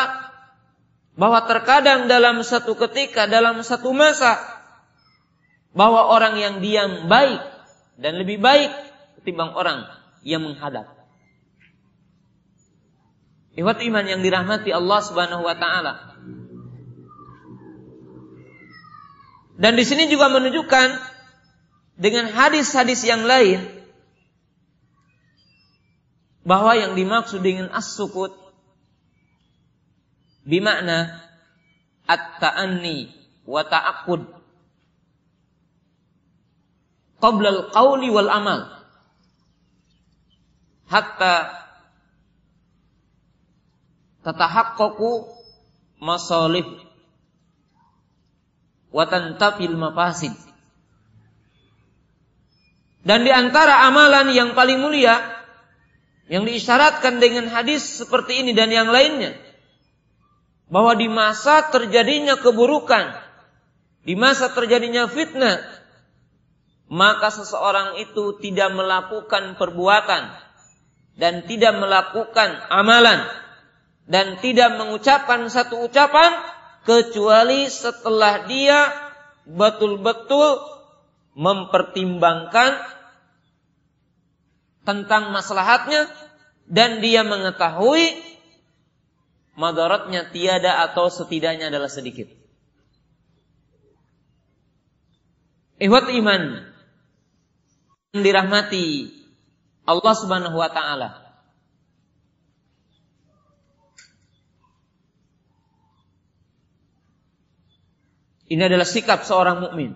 bahwa terkadang dalam satu ketika, dalam satu masa bahwa orang yang diam baik dan lebih baik ketimbang orang yang menghadap. Ihwat iman yang dirahmati Allah Subhanahu wa taala. Dan di sini juga menunjukkan dengan hadis-hadis yang lain bahwa yang dimaksud dengan as-sukut bimakna at-ta'anni wa ta'aqqud qabla al-qawli wal amal hatta tatahaqqaqu masalih watantafil mafasid. Dan di antara amalan yang paling mulia yang diisyaratkan dengan hadis seperti ini dan yang lainnya bahwa di masa terjadinya keburukan, di masa terjadinya fitnah, maka seseorang itu tidak melakukan perbuatan dan tidak melakukan amalan dan tidak mengucapkan satu ucapan kecuali setelah dia betul-betul mempertimbangkan tentang maslahatnya dan dia mengetahui madaratnya tiada atau setidaknya adalah sedikit. Ihwat iman yang dirahmati Allah Subhanahu wa taala. Ini adalah sikap seorang mukmin,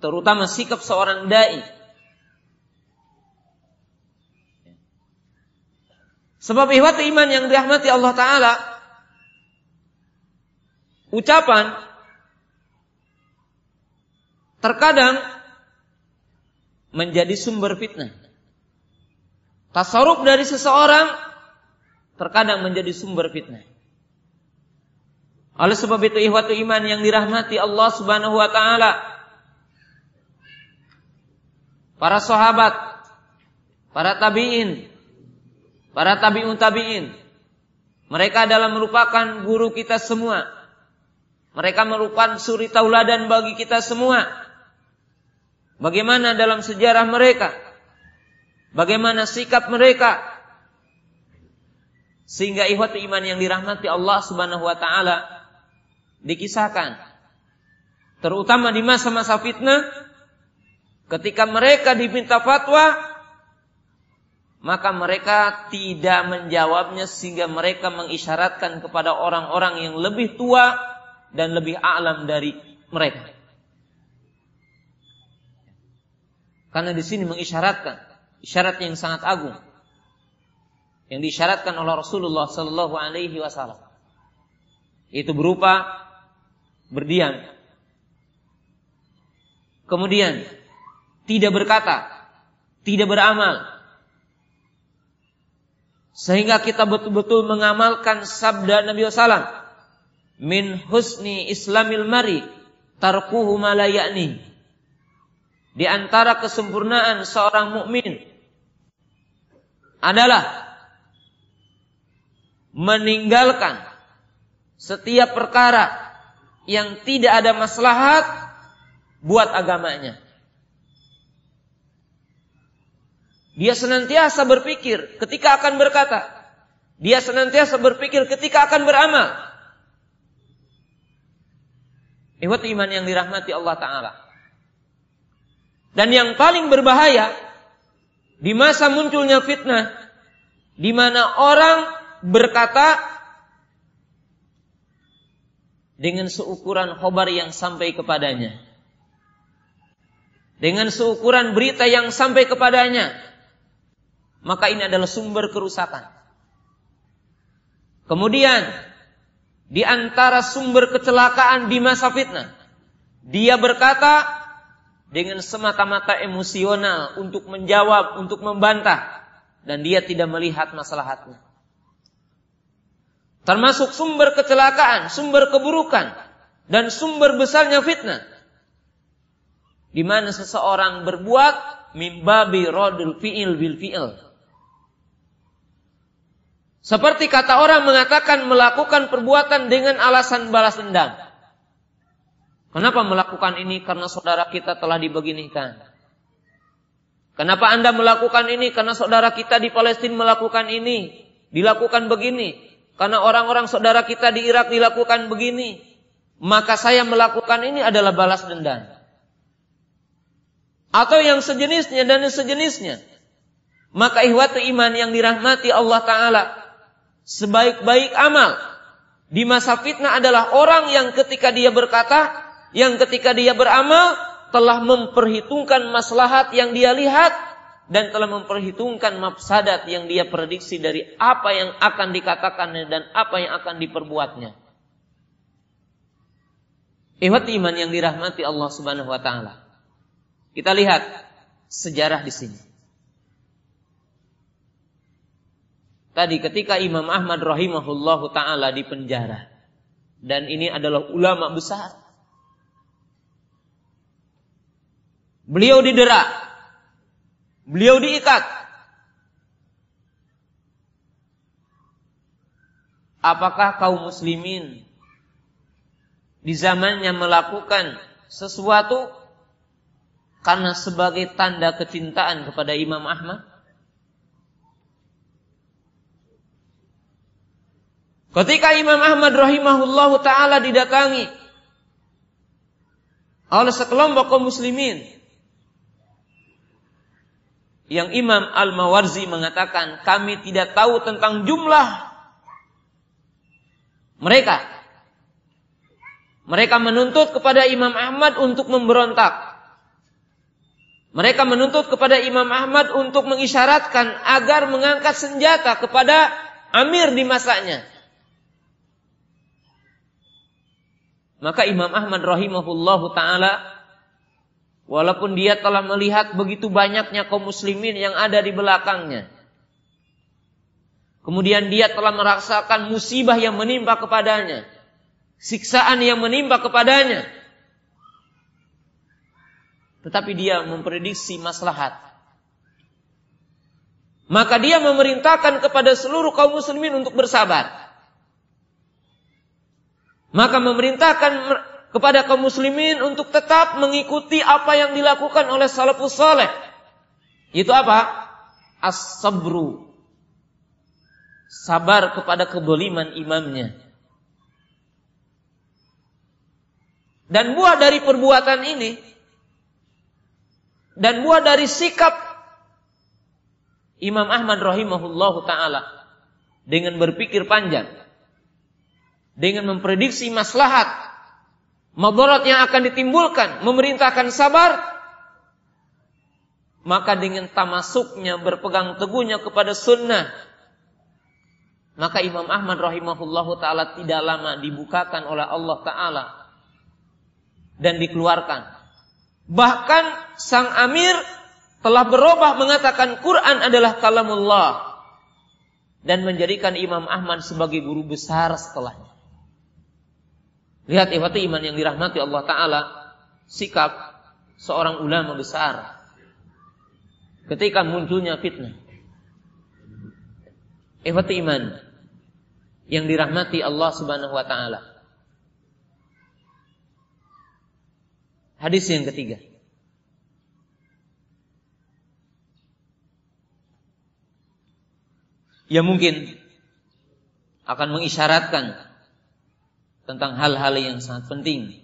terutama sikap seorang dai. Sebab ihwat iman yang dirahmati Allah Ta'ala Ucapan Terkadang Menjadi sumber fitnah Tasaruf dari seseorang Terkadang menjadi sumber fitnah oleh sebab itu ihwatu iman yang dirahmati Allah Subhanahu wa taala. Para sahabat, para tabi'in, para tabi'un tabi'in. Mereka adalah merupakan guru kita semua. Mereka merupakan suri tauladan bagi kita semua. Bagaimana dalam sejarah mereka? Bagaimana sikap mereka? Sehingga ihwatu iman yang dirahmati Allah Subhanahu wa taala dikisahkan. Terutama di masa-masa fitnah, ketika mereka diminta fatwa, maka mereka tidak menjawabnya sehingga mereka mengisyaratkan kepada orang-orang yang lebih tua dan lebih alam dari mereka. Karena di sini mengisyaratkan isyarat yang sangat agung yang disyaratkan oleh Rasulullah Sallallahu Alaihi Wasallam. Itu berupa berdiam. Kemudian tidak berkata, tidak beramal. Sehingga kita betul-betul mengamalkan sabda Nabi SAW. Min husni islamil mari tarkuhu malayakni. Di antara kesempurnaan seorang mukmin adalah meninggalkan setiap perkara yang tidak ada maslahat buat agamanya. Dia senantiasa berpikir ketika akan berkata. Dia senantiasa berpikir ketika akan beramal. Ikhwat iman yang dirahmati Allah Ta'ala. Dan yang paling berbahaya di masa munculnya fitnah di mana orang berkata dengan seukuran khobar yang sampai kepadanya. Dengan seukuran berita yang sampai kepadanya. Maka ini adalah sumber kerusakan. Kemudian, di antara sumber kecelakaan di masa fitnah, dia berkata dengan semata-mata emosional untuk menjawab, untuk membantah, dan dia tidak melihat masalahnya termasuk sumber kecelakaan, sumber keburukan, dan sumber besarnya fitnah. Di mana seseorang berbuat mimbabi rodul fi'il bil fi'il. Seperti kata orang mengatakan melakukan perbuatan dengan alasan balas dendam. Kenapa melakukan ini? Karena saudara kita telah dibeginikan. Kenapa Anda melakukan ini? Karena saudara kita di Palestina melakukan ini. Dilakukan begini. Karena orang-orang saudara kita di Irak dilakukan begini. Maka saya melakukan ini adalah balas dendam. Atau yang sejenisnya dan sejenisnya. Maka ihwatu iman yang dirahmati Allah Ta'ala. Sebaik-baik amal. Di masa fitnah adalah orang yang ketika dia berkata. Yang ketika dia beramal. Telah memperhitungkan maslahat yang dia lihat dan telah memperhitungkan mafsadat yang dia prediksi dari apa yang akan dikatakan dan apa yang akan diperbuatnya. Ihwat iman yang dirahmati Allah Subhanahu wa taala. Kita lihat sejarah di sini. Tadi ketika Imam Ahmad rahimahullahu taala di penjara dan ini adalah ulama besar. Beliau didera Beliau diikat. Apakah kaum muslimin di zamannya melakukan sesuatu karena sebagai tanda kecintaan kepada Imam Ahmad? Ketika Imam Ahmad rahimahullahu taala didatangi oleh sekelompok kaum muslimin yang Imam Al-Mawarzi mengatakan kami tidak tahu tentang jumlah mereka. Mereka menuntut kepada Imam Ahmad untuk memberontak. Mereka menuntut kepada Imam Ahmad untuk mengisyaratkan agar mengangkat senjata kepada Amir di masanya. Maka Imam Ahmad rahimahullahu taala Walaupun dia telah melihat begitu banyaknya kaum muslimin yang ada di belakangnya. Kemudian dia telah merasakan musibah yang menimpa kepadanya. Siksaan yang menimpa kepadanya. Tetapi dia memprediksi maslahat. Maka dia memerintahkan kepada seluruh kaum muslimin untuk bersabar. Maka memerintahkan kepada kaum muslimin untuk tetap mengikuti apa yang dilakukan oleh salafus saleh. Itu apa? As-sabru. Sabar kepada keboliman imamnya. Dan buah dari perbuatan ini dan buah dari sikap Imam Ahmad rahimahullahu taala dengan berpikir panjang dengan memprediksi maslahat Madarat yang akan ditimbulkan memerintahkan sabar maka dengan tamasuknya berpegang teguhnya kepada sunnah maka Imam Ahmad rahimahullahu taala tidak lama dibukakan oleh Allah taala dan dikeluarkan. Bahkan sang amir telah berubah mengatakan Quran adalah kalamullah dan menjadikan Imam Ahmad sebagai guru besar setelahnya Lihat ihwati iman yang dirahmati Allah Ta'ala. Sikap seorang ulama besar. Ketika munculnya fitnah. Ihwati iman yang dirahmati Allah Subhanahu wa taala. Hadis yang ketiga. yang mungkin akan mengisyaratkan tentang hal-hal yang sangat penting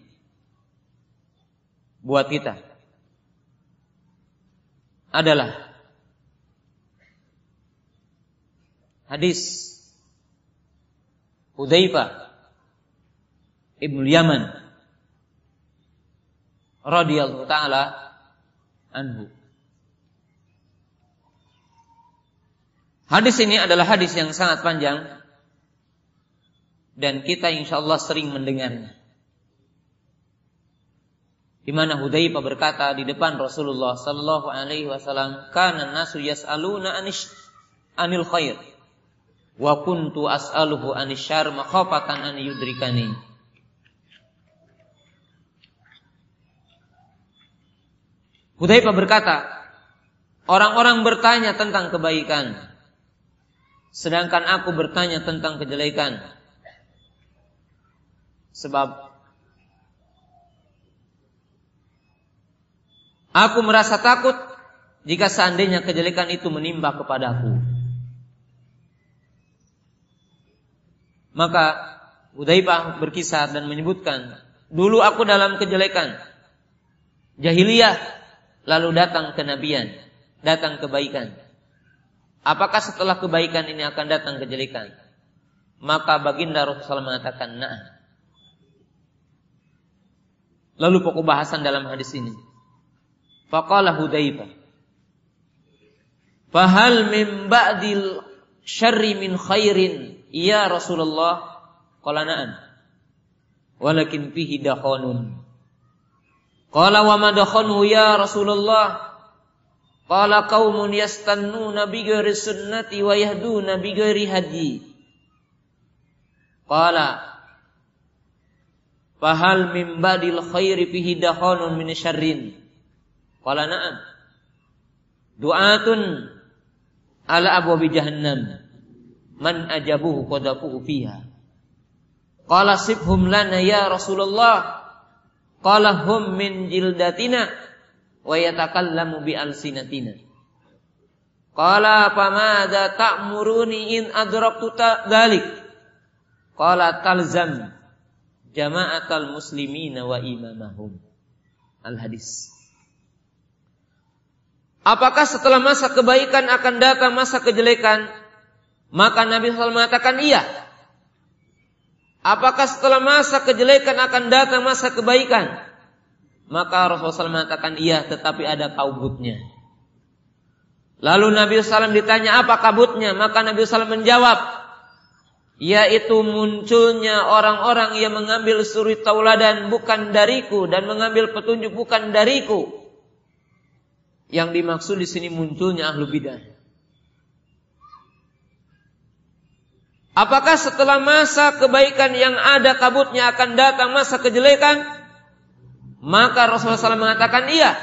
buat kita adalah hadis Hudzaifah Ibnu Yaman radhiyallahu taala anhu. Hadis ini adalah hadis yang sangat panjang dan kita insya Allah sering mendengarnya. Di mana Hudzaifah berkata di depan Rasulullah sallallahu alaihi wasallam, "Kana nasu yas'aluna anish anil khair." wa kuntu as'aluhu anisyar makhafatan an yudrikani Hudzaifah berkata, orang-orang bertanya tentang kebaikan, sedangkan aku bertanya tentang kejelekan. Sebab aku merasa takut jika seandainya kejelekan itu menimba kepadaku. Maka Hudzaifah berkisah dan menyebutkan, dulu aku dalam kejelekan jahiliyah, lalu datang kenabian, datang kebaikan. Apakah setelah kebaikan ini akan datang kejelekan? Maka baginda Rasulullah mengatakan, "Nah." Lalu pokok bahasan dalam hadis ini. Faqala Hudzaifah, "Fahal min ba'dil syarri min khairin Ya Rasulullah, qala na'am. Walakin fihi dakhonun. Qala wa ma dakhonu ya Rasulullah? Qala qaumun yastannuna bi ghairi sunnati wa yahduna bi hadi. Qala Fahal min badil khairi fihi dakhonun min syarrin. Qala na'am. Du'atun ala abwabi jahannam man ajabuhu qadafuhu fiha. Qala sibhum lana ya Rasulullah. Qala hum min jildatina wa yatakallamu bi alsinatina. Qala famada ta'muruni in adraktu dzalik? Qala talzam jama'atal muslimina wa imamahum. Al hadis. Apakah setelah masa kebaikan akan datang masa kejelekan? Maka Nabi SAW mengatakan iya. Apakah setelah masa kejelekan akan datang masa kebaikan? Maka Rasulullah SAW mengatakan iya, tetapi ada kabutnya. Lalu Nabi SAW ditanya apa kabutnya? Maka Nabi SAW menjawab, yaitu munculnya orang-orang yang mengambil suri tauladan bukan dariku dan mengambil petunjuk bukan dariku. Yang dimaksud di sini munculnya ahlu bidah. Apakah setelah masa kebaikan yang ada kabutnya akan datang masa kejelekan? Maka Rasulullah SAW mengatakan iya.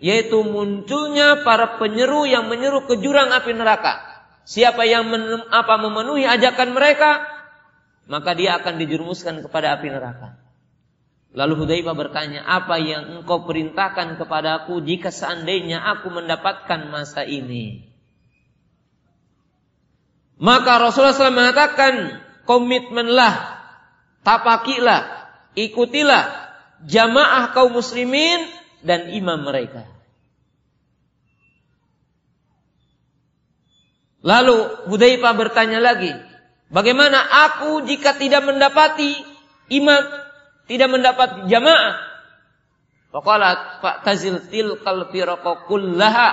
Yaitu munculnya para penyeru yang menyeru ke jurang api neraka. Siapa yang apa memenuhi ajakan mereka, maka dia akan dijerumuskan kepada api neraka. Lalu Hudzaifah bertanya, apa yang engkau perintahkan kepadaku jika seandainya aku mendapatkan masa ini? Maka Rasulullah SAW mengatakan komitmenlah, tapakilah, ikutilah jamaah kaum muslimin dan imam mereka. Lalu Hudzaifah bertanya lagi, bagaimana aku jika tidak mendapati imam, tidak mendapat jamaah? Faqalat fa'tazil tilkal kullaha.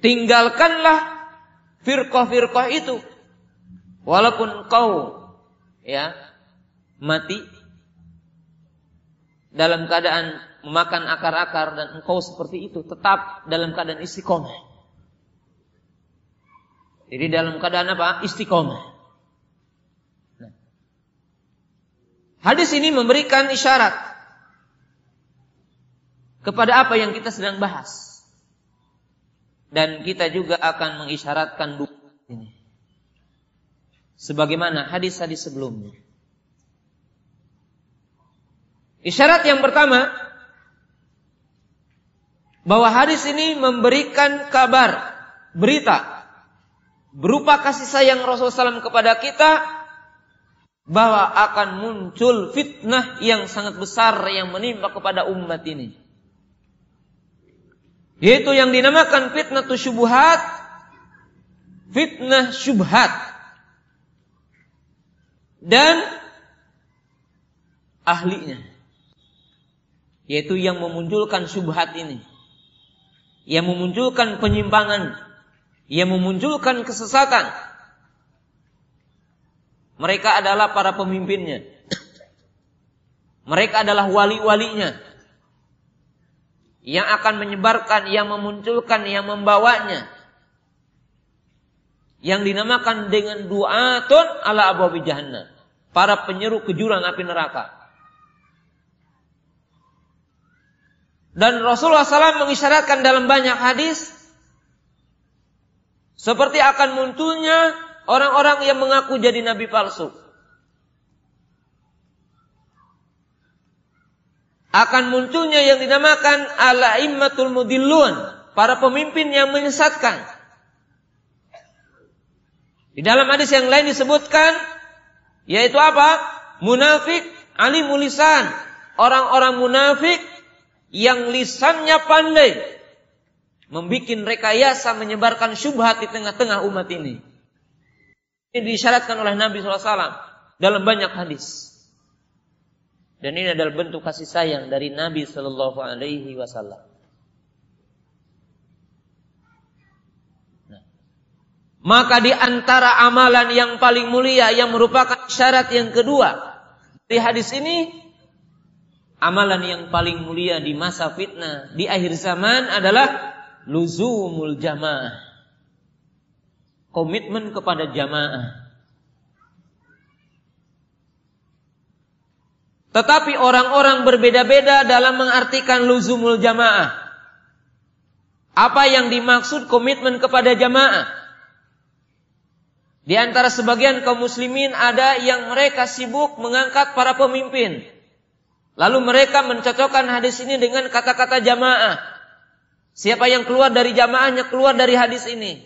Tinggalkanlah firqah-firqah itu. Walaupun kau ya mati dalam keadaan memakan akar-akar dan engkau seperti itu tetap dalam keadaan istiqomah. Jadi dalam keadaan apa? Istiqomah. Nah. Hadis ini memberikan isyarat kepada apa yang kita sedang bahas. Dan kita juga akan mengisyaratkan bukti ini. Sebagaimana hadis-hadis sebelumnya. Isyarat yang pertama bahwa hadis ini memberikan kabar, berita berupa kasih sayang Rasulullah SAW kepada kita bahwa akan muncul fitnah yang sangat besar yang menimpa kepada umat ini. Yaitu yang dinamakan fitnah syubhat, fitnah syubhat. Dan ahlinya. Yaitu yang memunculkan syubhat ini. Yang memunculkan penyimpangan. Yang memunculkan kesesatan. Mereka adalah para pemimpinnya. Mereka adalah wali-walinya yang akan menyebarkan, yang memunculkan, yang membawanya. Yang dinamakan dengan du'atun ala abwabi jahannam. Para penyeru ke jurang api neraka. Dan Rasulullah SAW mengisyaratkan dalam banyak hadis seperti akan munculnya orang-orang yang mengaku jadi nabi palsu. akan munculnya yang dinamakan al-aimmatul mudillun, para pemimpin yang menyesatkan. Di dalam hadis yang lain disebutkan yaitu apa? Munafik ali mulisan, orang-orang munafik yang lisannya pandai membuat rekayasa menyebarkan syubhat di tengah-tengah umat ini. Ini disyaratkan oleh Nabi SAW dalam banyak hadis. Dan ini adalah bentuk kasih sayang dari Nabi Shallallahu Alaihi Wasallam. Nah. Maka di antara amalan yang paling mulia yang merupakan syarat yang kedua di hadis ini, amalan yang paling mulia di masa fitnah di akhir zaman adalah luzumul jamaah. Komitmen kepada jamaah. Tetapi orang-orang berbeda-beda dalam mengartikan luzumul jamaah. Apa yang dimaksud komitmen kepada jamaah? Di antara sebagian kaum muslimin ada yang mereka sibuk mengangkat para pemimpin. Lalu mereka mencocokkan hadis ini dengan kata-kata jamaah. Siapa yang keluar dari jamaahnya keluar dari hadis ini.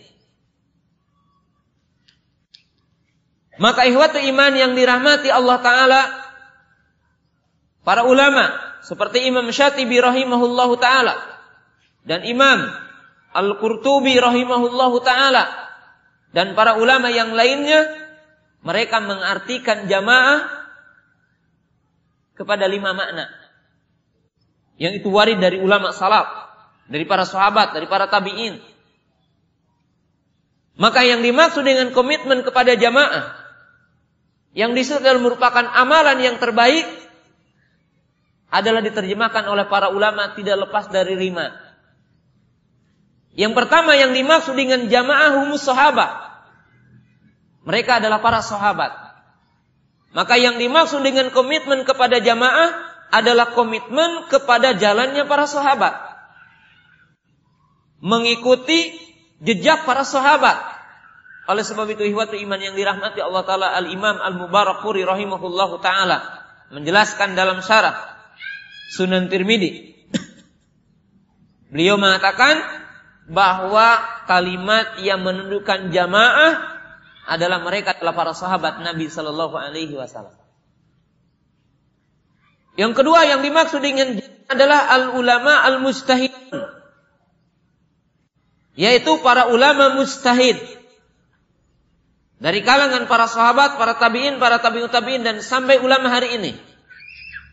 Maka ihwatu iman yang dirahmati Allah Ta'ala Para ulama seperti Imam Syatibi rahimahullahu taala dan Imam Al-Qurtubi rahimahullahu taala dan para ulama yang lainnya mereka mengartikan jamaah kepada lima makna. Yang itu warid dari ulama salaf, dari para sahabat, dari para tabi'in. Maka yang dimaksud dengan komitmen kepada jamaah yang disebut merupakan amalan yang terbaik adalah diterjemahkan oleh para ulama tidak lepas dari lima. Yang pertama yang dimaksud dengan jamaah humus sahabat. Mereka adalah para sahabat. Maka yang dimaksud dengan komitmen kepada jamaah adalah komitmen kepada jalannya para sahabat. Mengikuti jejak para sahabat. Oleh sebab itu ihwatu iman yang dirahmati Allah Ta'ala Al-Imam Al-Mubarakuri rahimahullahu ta'ala. Menjelaskan dalam syarah Sunan Tirmidzi. Beliau mengatakan bahwa kalimat yang menunjukkan jamaah adalah mereka adalah para sahabat Nabi Shallallahu Alaihi Wasallam. Yang kedua yang dimaksud dengan adalah al ulama al mustahid, yaitu para ulama mustahid dari kalangan para sahabat, para tabiin, para tabiut tabiin dan sampai ulama hari ini.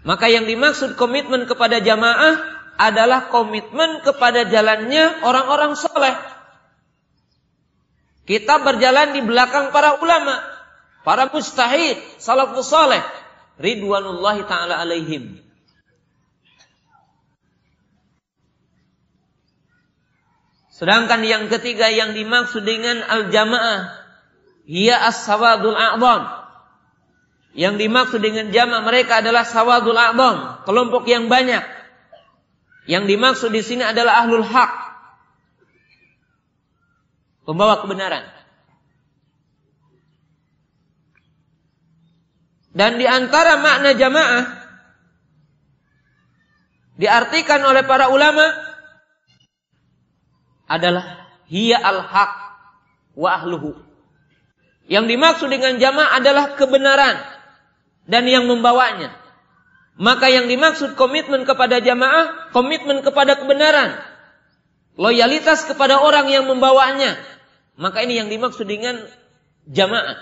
Maka yang dimaksud komitmen kepada jamaah adalah komitmen kepada jalannya orang-orang soleh. Kita berjalan di belakang para ulama, para mustahid, salafus soleh, ridwanullahi taala alaihim. Sedangkan yang ketiga yang dimaksud dengan al-jamaah, ia as-sawadul a'zam yang dimaksud dengan jama mereka adalah sawadul a'dham, kelompok yang banyak. Yang dimaksud di sini adalah ahlul hak. Pembawa kebenaran. Dan di antara makna jamaah diartikan oleh para ulama adalah hiya al-haq wa ahluhu. Yang dimaksud dengan jamaah adalah kebenaran dan yang membawanya. Maka yang dimaksud komitmen kepada jamaah, komitmen kepada kebenaran. Loyalitas kepada orang yang membawanya. Maka ini yang dimaksud dengan jamaah.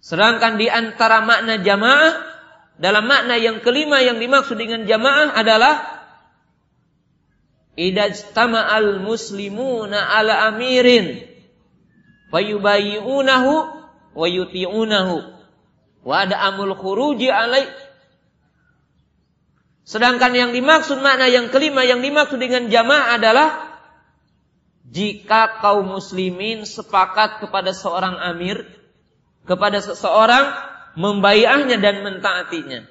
Sedangkan di antara makna jamaah, dalam makna yang kelima yang dimaksud dengan jamaah adalah idajtama'al muslimuna ala amirin. Fayubayi'unahu wa yuti'unahu. Wa ada amul khuruji alaih. Sedangkan yang dimaksud makna yang kelima yang dimaksud dengan jamaah adalah jika kaum muslimin sepakat kepada seorang amir, kepada seseorang membayahnya dan mentaatinya.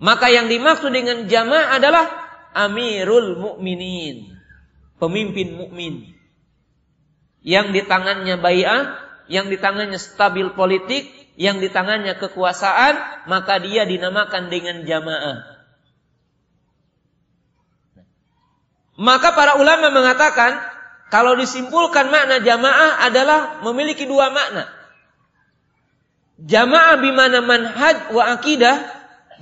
Maka yang dimaksud dengan jamaah adalah amirul mukminin, pemimpin mukmin. Yang di tangannya bayah, yang di tangannya stabil politik, yang di tangannya kekuasaan, maka dia dinamakan dengan jamaah. Maka para ulama mengatakan kalau disimpulkan makna jamaah adalah memiliki dua makna. Jamaah bimana manhaj wa akidah,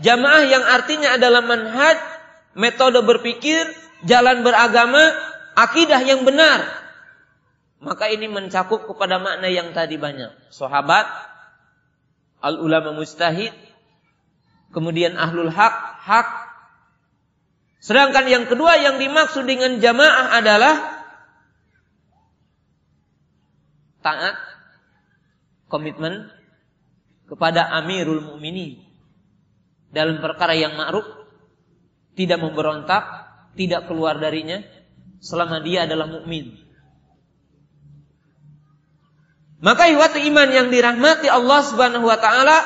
jamaah yang artinya adalah manhaj, metode berpikir, jalan beragama, akidah yang benar. Maka ini mencakup kepada makna yang tadi banyak. Sahabat, al ulama mustahid, kemudian ahlul hak, hak, Sedangkan yang kedua yang dimaksud dengan jamaah adalah taat, komitmen kepada Amirul Mukminin dalam perkara yang ma'ruf, tidak memberontak, tidak keluar darinya selama dia adalah mukmin. Maka ihwati iman yang dirahmati Allah Subhanahu wa taala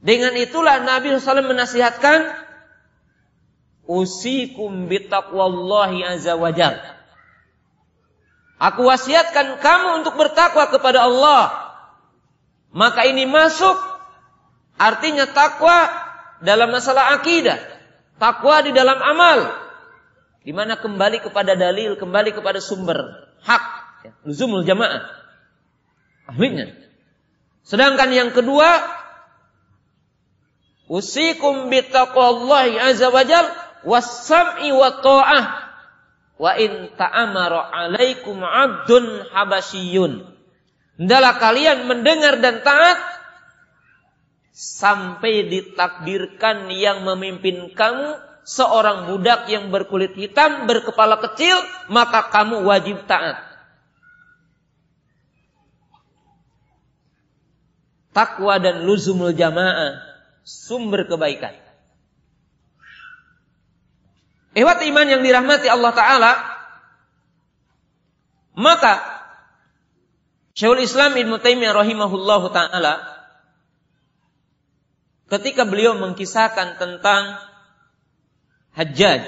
dengan itulah Nabi SAW menasihatkan usikum bitaqwallahi azza wajal. Aku wasiatkan kamu untuk bertakwa kepada Allah. Maka ini masuk artinya takwa dalam masalah akidah, takwa di dalam amal. Di mana kembali kepada dalil, kembali kepada sumber hak, ya, luzumul jamaah. Akhirnya. Sedangkan yang kedua, usikum bitaqwallahi azza wajal wasam'i wa ta'ah wa in ta'amara alaikum abdun habasyun. Hendaklah kalian mendengar dan taat sampai ditakdirkan yang memimpin kamu seorang budak yang berkulit hitam, berkepala kecil, maka kamu wajib taat. Takwa dan luzumul jamaah sumber kebaikan. Ehwat iman yang dirahmati Allah Ta'ala, maka Syekhul Islam Ibn Taimiyah rahimahullah ta'ala ketika beliau mengkisahkan tentang Hajjaj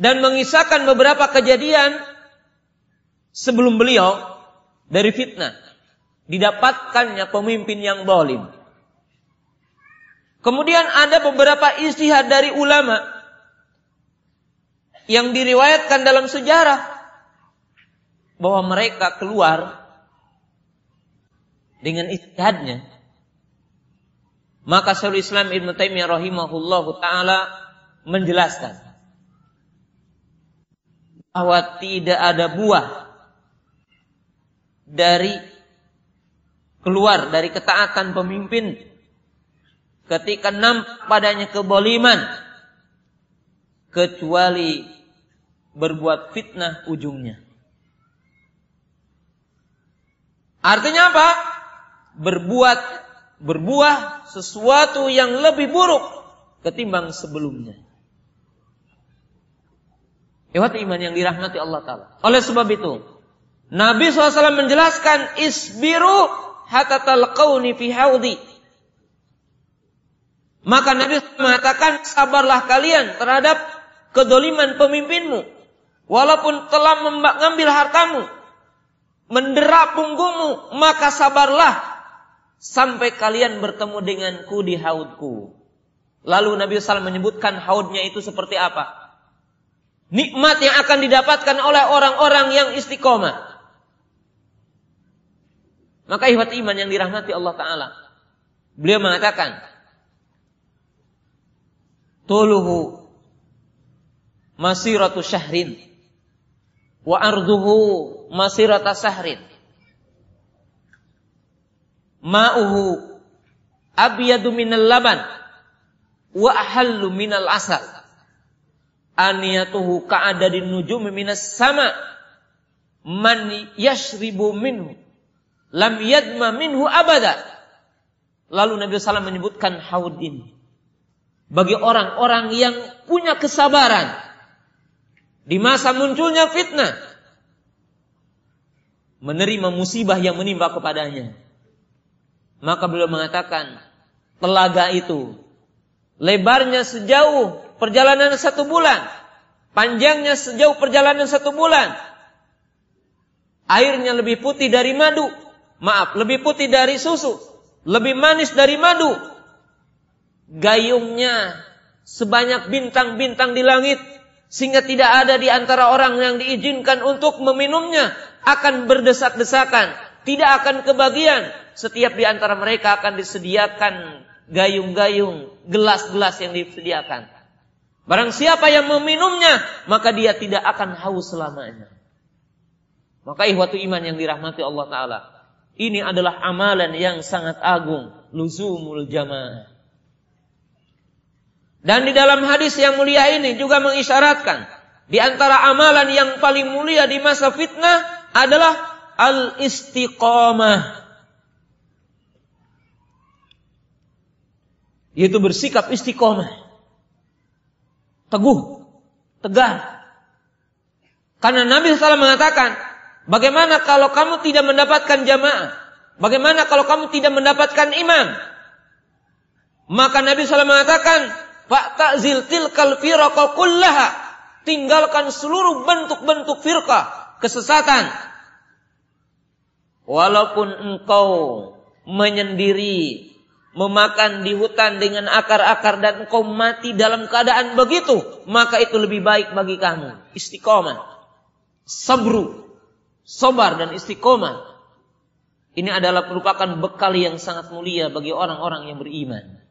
dan mengisahkan beberapa kejadian sebelum beliau dari fitnah didapatkannya pemimpin yang dolim Kemudian ada beberapa istihad dari ulama yang diriwayatkan dalam sejarah bahwa mereka keluar dengan istihadnya. Maka Syaikhul Islam Ibn Taimiyah rahimahullah taala menjelaskan bahwa tidak ada buah dari keluar dari ketaatan pemimpin ketika nampak padanya keboliman kecuali berbuat fitnah ujungnya. Artinya apa? Berbuat berbuah sesuatu yang lebih buruk ketimbang sebelumnya. Hebat iman yang dirahmati Allah Ta'ala. Oleh sebab itu, Nabi SAW menjelaskan, Isbiru hatta talqawni fi haudi. Maka Nabi mengatakan sabarlah kalian terhadap kedoliman pemimpinmu. Walaupun telah mengambil hartamu. Mendera punggungmu. Maka sabarlah. Sampai kalian bertemu denganku di haudku. Lalu Nabi SAW menyebutkan haudnya itu seperti apa. nikmat yang akan didapatkan oleh orang-orang yang istiqomah. Maka ihwat iman yang dirahmati Allah Ta'ala. Beliau mengatakan, Tuluhu masiratu syahrin wa arduhu masirata sahrin. Ma'uhu abyadu minal laban wa ahallu minal asal. Aniyatuhu ka'adadin nujum minas sama. Man yashribu minhu lam yadma minhu abada. Lalu Nabi SAW menyebutkan haud ini bagi orang-orang yang punya kesabaran di masa munculnya fitnah menerima musibah yang menimpa kepadanya maka beliau mengatakan telaga itu lebarnya sejauh perjalanan satu bulan. Panjangnya sejauh perjalanan satu bulan. Airnya lebih putih dari madu. Maaf, lebih putih dari susu. Lebih manis dari madu. Gayungnya sebanyak bintang-bintang di langit. Sehingga tidak ada di antara orang yang diizinkan untuk meminumnya. Akan berdesak-desakan. Tidak akan kebagian. Setiap di antara mereka akan disediakan gayung-gayung, gelas-gelas yang disediakan. Barang siapa yang meminumnya, maka dia tidak akan haus selamanya. Maka ihwatu iman yang dirahmati Allah Ta'ala. Ini adalah amalan yang sangat agung. Luzumul jamaah. Dan di dalam hadis yang mulia ini juga mengisyaratkan. Di antara amalan yang paling mulia di masa fitnah adalah al-istiqamah. Yaitu bersikap istiqomah teguh, tegar. Karena Nabi SAW mengatakan, bagaimana kalau kamu tidak mendapatkan jamaah? Bagaimana kalau kamu tidak mendapatkan imam? Maka Nabi SAW mengatakan, Pak takzil tilkal firqa kullaha. Tinggalkan seluruh bentuk-bentuk firqah, kesesatan. Walaupun engkau menyendiri memakan di hutan dengan akar-akar dan engkau mati dalam keadaan begitu, maka itu lebih baik bagi kamu. Istiqomah. Sabru. Sobar dan istiqomah. Ini adalah merupakan bekal yang sangat mulia bagi orang-orang yang beriman.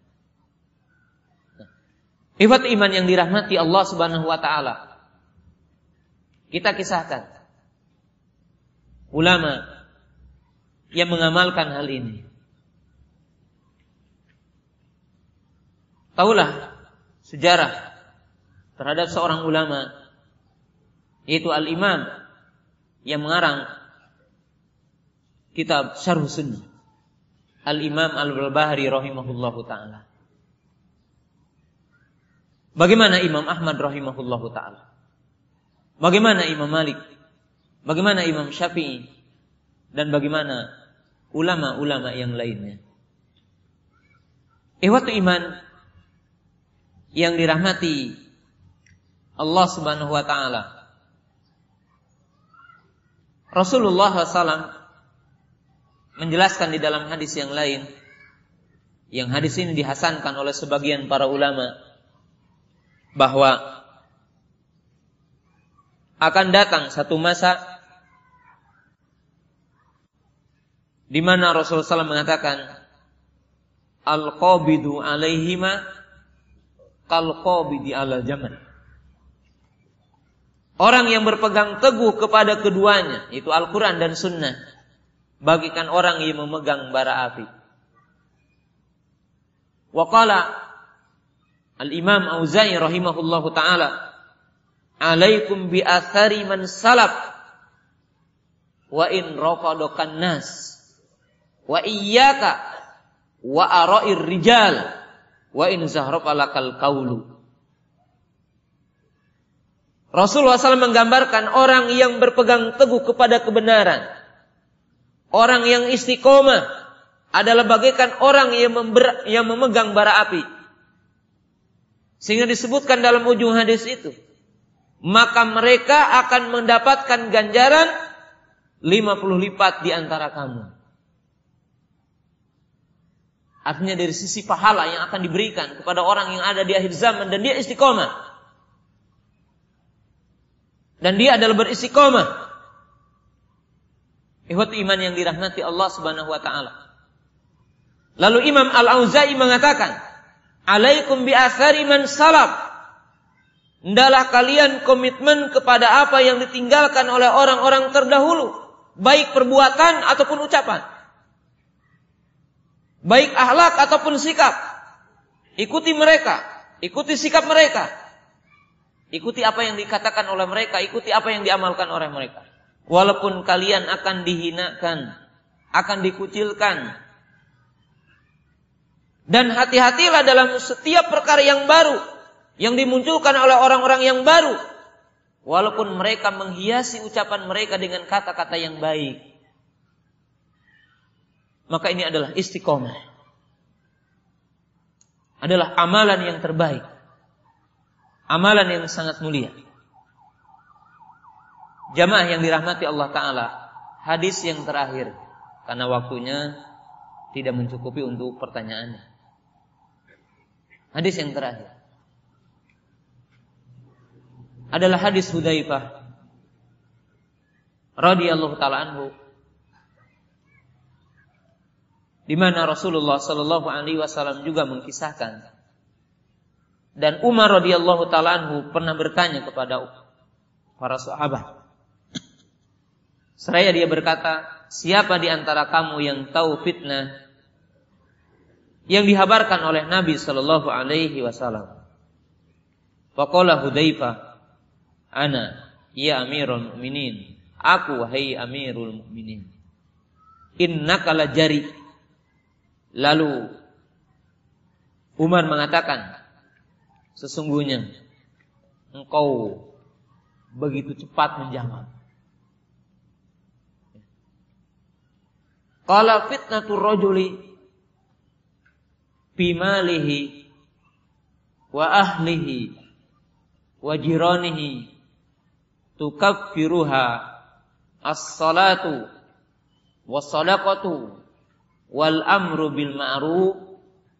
Hebat iman yang dirahmati Allah Subhanahu wa taala. Kita kisahkan ulama yang mengamalkan hal ini. Taulah sejarah terhadap seorang ulama yaitu al-imam yang mengarang kitab Syarh Sunnah Al-Imam Al-Barbahari rahimahullahu taala. Bagaimana Imam Ahmad rahimahullahu taala? Bagaimana Imam Malik? Bagaimana Imam Syafi'i? Dan bagaimana ulama-ulama yang lainnya? Ihwatu iman yang dirahmati Allah Subhanahu wa taala. Rasulullah SAW menjelaskan di dalam hadis yang lain yang hadis ini dihasankan oleh sebagian para ulama bahwa akan datang satu masa di mana Rasulullah SAW mengatakan al-qabidu alaihima di ala zaman. Orang yang berpegang teguh kepada keduanya, itu Al-Quran dan Sunnah, bagikan orang yang memegang bara api. Waqala Al-Imam Auza'i rahimahullahu ta'ala, Alaikum bi athari man salaf, wa in rafadokan nas, wa iyyaka wa ara'ir rijal, wa in zahrafalakal kaulu. Rasulullah SAW menggambarkan orang yang berpegang teguh kepada kebenaran. Orang yang istiqomah adalah bagaikan orang yang, member, yang memegang bara api. Sehingga disebutkan dalam ujung hadis itu. Maka mereka akan mendapatkan ganjaran 50 lipat di antara kamu. Artinya dari sisi pahala yang akan diberikan kepada orang yang ada di akhir zaman dan dia istiqomah. Dan dia adalah beristiqomah. Ihwat iman yang dirahmati Allah Subhanahu wa taala. Lalu Imam Al-Auza'i mengatakan, "Alaikum bi athari man salaf." Kalian komitmen kepada apa yang ditinggalkan oleh orang-orang terdahulu, baik perbuatan ataupun ucapan. Baik akhlak ataupun sikap. Ikuti mereka, ikuti sikap mereka. Ikuti apa yang dikatakan oleh mereka, ikuti apa yang diamalkan oleh mereka. Walaupun kalian akan dihinakan, akan dikucilkan. Dan hati-hatilah dalam setiap perkara yang baru yang dimunculkan oleh orang-orang yang baru. Walaupun mereka menghiasi ucapan mereka dengan kata-kata yang baik. Maka ini adalah istiqomah. Adalah amalan yang terbaik. Amalan yang sangat mulia. Jamaah yang dirahmati Allah Ta'ala. Hadis yang terakhir. Karena waktunya tidak mencukupi untuk pertanyaannya. Hadis yang terakhir adalah hadis Hudzaifah radhiyallahu taala anhu di mana Rasulullah sallallahu alaihi wasallam juga mengkisahkan dan Umar radhiyallahu taala anhu pernah bertanya kepada para sahabat Seraya dia berkata, siapa di antara kamu yang tahu fitnah yang dihabarkan oleh Nabi Shallallahu Alaihi Wasallam? Faqala Hudzaifah Ana ya Amirul Mukminin. Aku wahai Amirul Mukminin. Innaka la jari. Lalu Umar mengatakan, sesungguhnya engkau begitu cepat menjawab. Qala fitnatu rajuli bimalihi wa ahlihi wa jiranihi tukaffiruha as-salatu was-sadaqatu wal amru bil ma'ruf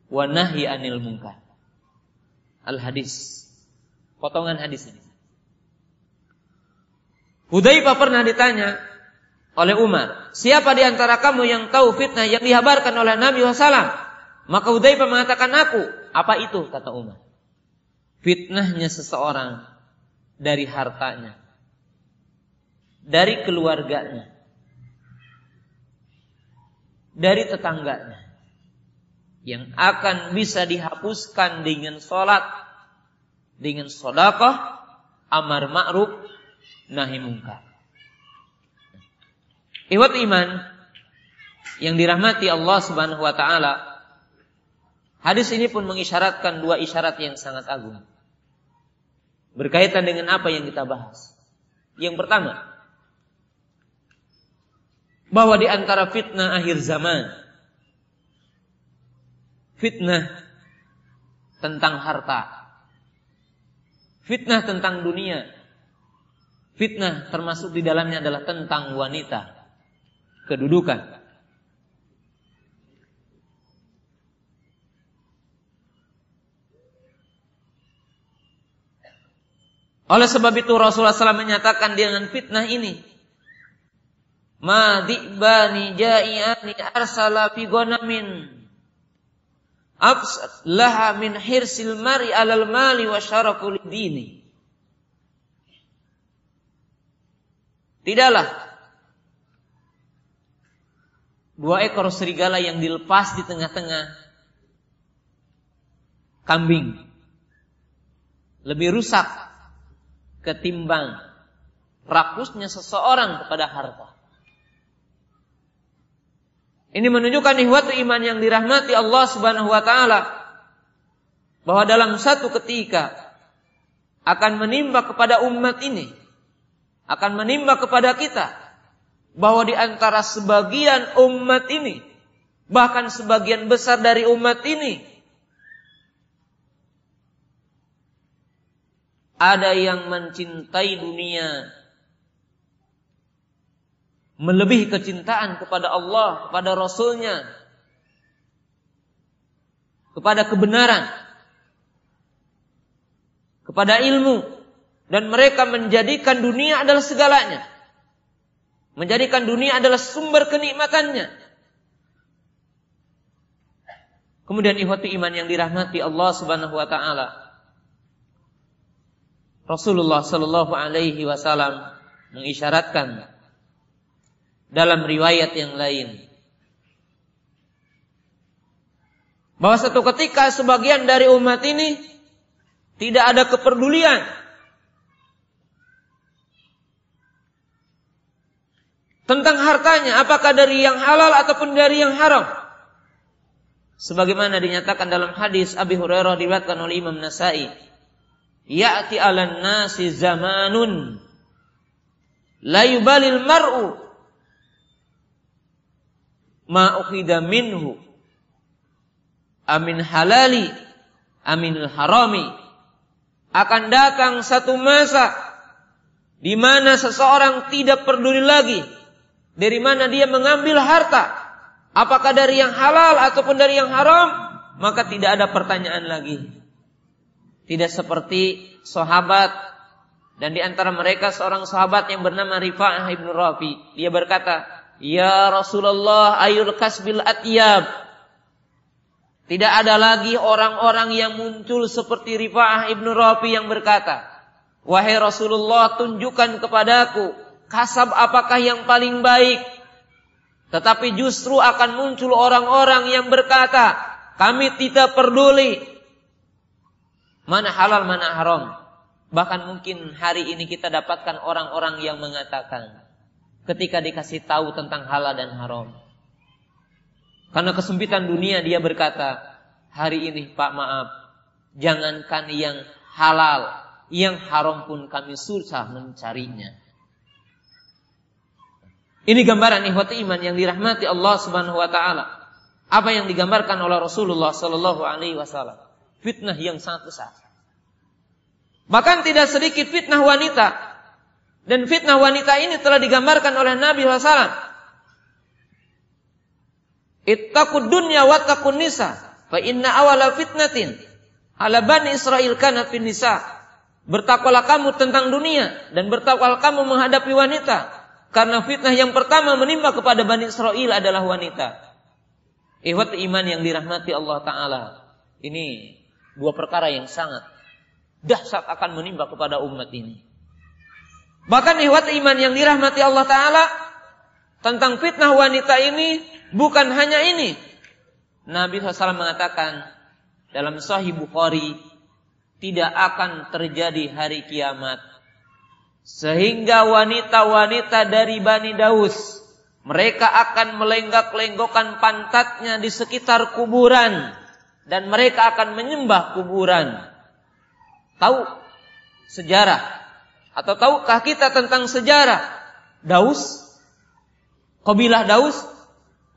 wa nahyi anil munkar. Al-hadis. Potongan hadis ini. Hudzaifah pernah ditanya oleh Umar, siapa di antara kamu yang tahu fitnah yang dihabarkan oleh Nabi SAW? Maka Hudzaifah mengatakan aku. Apa itu? Kata Umar. Fitnahnya seseorang dari hartanya dari keluarganya, dari tetangganya, yang akan bisa dihapuskan dengan sholat, dengan sodakoh, amar ma'ruf, nahi mungkar. Iwat iman yang dirahmati Allah Subhanahu wa taala. Hadis ini pun mengisyaratkan dua isyarat yang sangat agung. Berkaitan dengan apa yang kita bahas. Yang pertama, bahwa di antara fitnah akhir zaman fitnah tentang harta fitnah tentang dunia fitnah termasuk di dalamnya adalah tentang wanita kedudukan. Oleh sebab itu Rasulullah SAW menyatakan dengan fitnah ini Ma di'bani ja'iani arsala fi ghanamin absat laha min hirsil mari alal mali wa syaraful dini. Tidaklah dua ekor serigala yang dilepas di tengah-tengah kambing lebih rusak ketimbang rakusnya seseorang kepada harta. Ini menunjukkan ihwatu iman yang dirahmati Allah Subhanahu wa taala. Bahwa dalam satu ketika akan menimba kepada umat ini akan menimba kepada kita bahwa di antara sebagian umat ini bahkan sebagian besar dari umat ini ada yang mencintai dunia melebihi kecintaan kepada Allah, kepada Rasulnya, kepada kebenaran, kepada ilmu, dan mereka menjadikan dunia adalah segalanya. Menjadikan dunia adalah sumber kenikmatannya. Kemudian ihwati iman yang dirahmati Allah Subhanahu wa taala. Rasulullah sallallahu alaihi wasallam mengisyaratkan dalam riwayat yang lain. Bahwa satu ketika sebagian dari umat ini tidak ada kepedulian. Tentang hartanya apakah dari yang halal ataupun dari yang haram. Sebagaimana dinyatakan dalam hadis Abi Hurairah diriwayatkan oleh Imam Nasai. Ya'ti 'alan nasi zamanun. La yubalil mar'u ma minhu amin halali amin harami akan datang satu masa di mana seseorang tidak peduli lagi dari mana dia mengambil harta apakah dari yang halal ataupun dari yang haram, maka tidak ada pertanyaan lagi. Tidak seperti sahabat dan di antara mereka seorang sahabat yang bernama Rifa'ah ibnu Rafi. Dia berkata, Ya Rasulullah ayul kasbil atyab. Tidak ada lagi orang-orang yang muncul seperti Rifa'ah ibnu Rafi yang berkata, Wahai Rasulullah tunjukkan kepadaku kasab apakah yang paling baik tetapi justru akan muncul orang-orang yang berkata, kami tidak peduli mana halal mana haram. Bahkan mungkin hari ini kita dapatkan orang-orang yang mengatakan ketika dikasih tahu tentang halal dan haram. Karena kesempitan dunia dia berkata, hari ini Pak maaf, jangankan yang halal, yang haram pun kami susah mencarinya. Ini gambaran ikhwati iman yang dirahmati Allah Subhanahu wa taala. Apa yang digambarkan oleh Rasulullah sallallahu alaihi wasallam? Fitnah yang sangat besar. Bahkan tidak sedikit fitnah wanita. Dan fitnah wanita ini telah digambarkan oleh Nabi SAW. Ittaqud dunya wattaqun nisa. Fa inna awala fitnatin ala bani Israel kana fin nisa. Bertakwalah kamu tentang dunia dan bertakwalah kamu menghadapi wanita. Karena fitnah yang pertama menimpa kepada Bani Israel adalah wanita. Ihwat iman yang dirahmati Allah Ta'ala. Ini dua perkara yang sangat dahsyat akan menimpa kepada umat ini. Bahkan ihwat iman yang dirahmati Allah Ta'ala tentang fitnah wanita ini bukan hanya ini. Nabi SAW mengatakan dalam Sahih Bukhari tidak akan terjadi hari kiamat sehingga wanita-wanita dari Bani Daus mereka akan melenggak-lenggokkan pantatnya di sekitar kuburan dan mereka akan menyembah kuburan. Tahu sejarah atau tahukah kita tentang sejarah Daus? Kabilah Daus?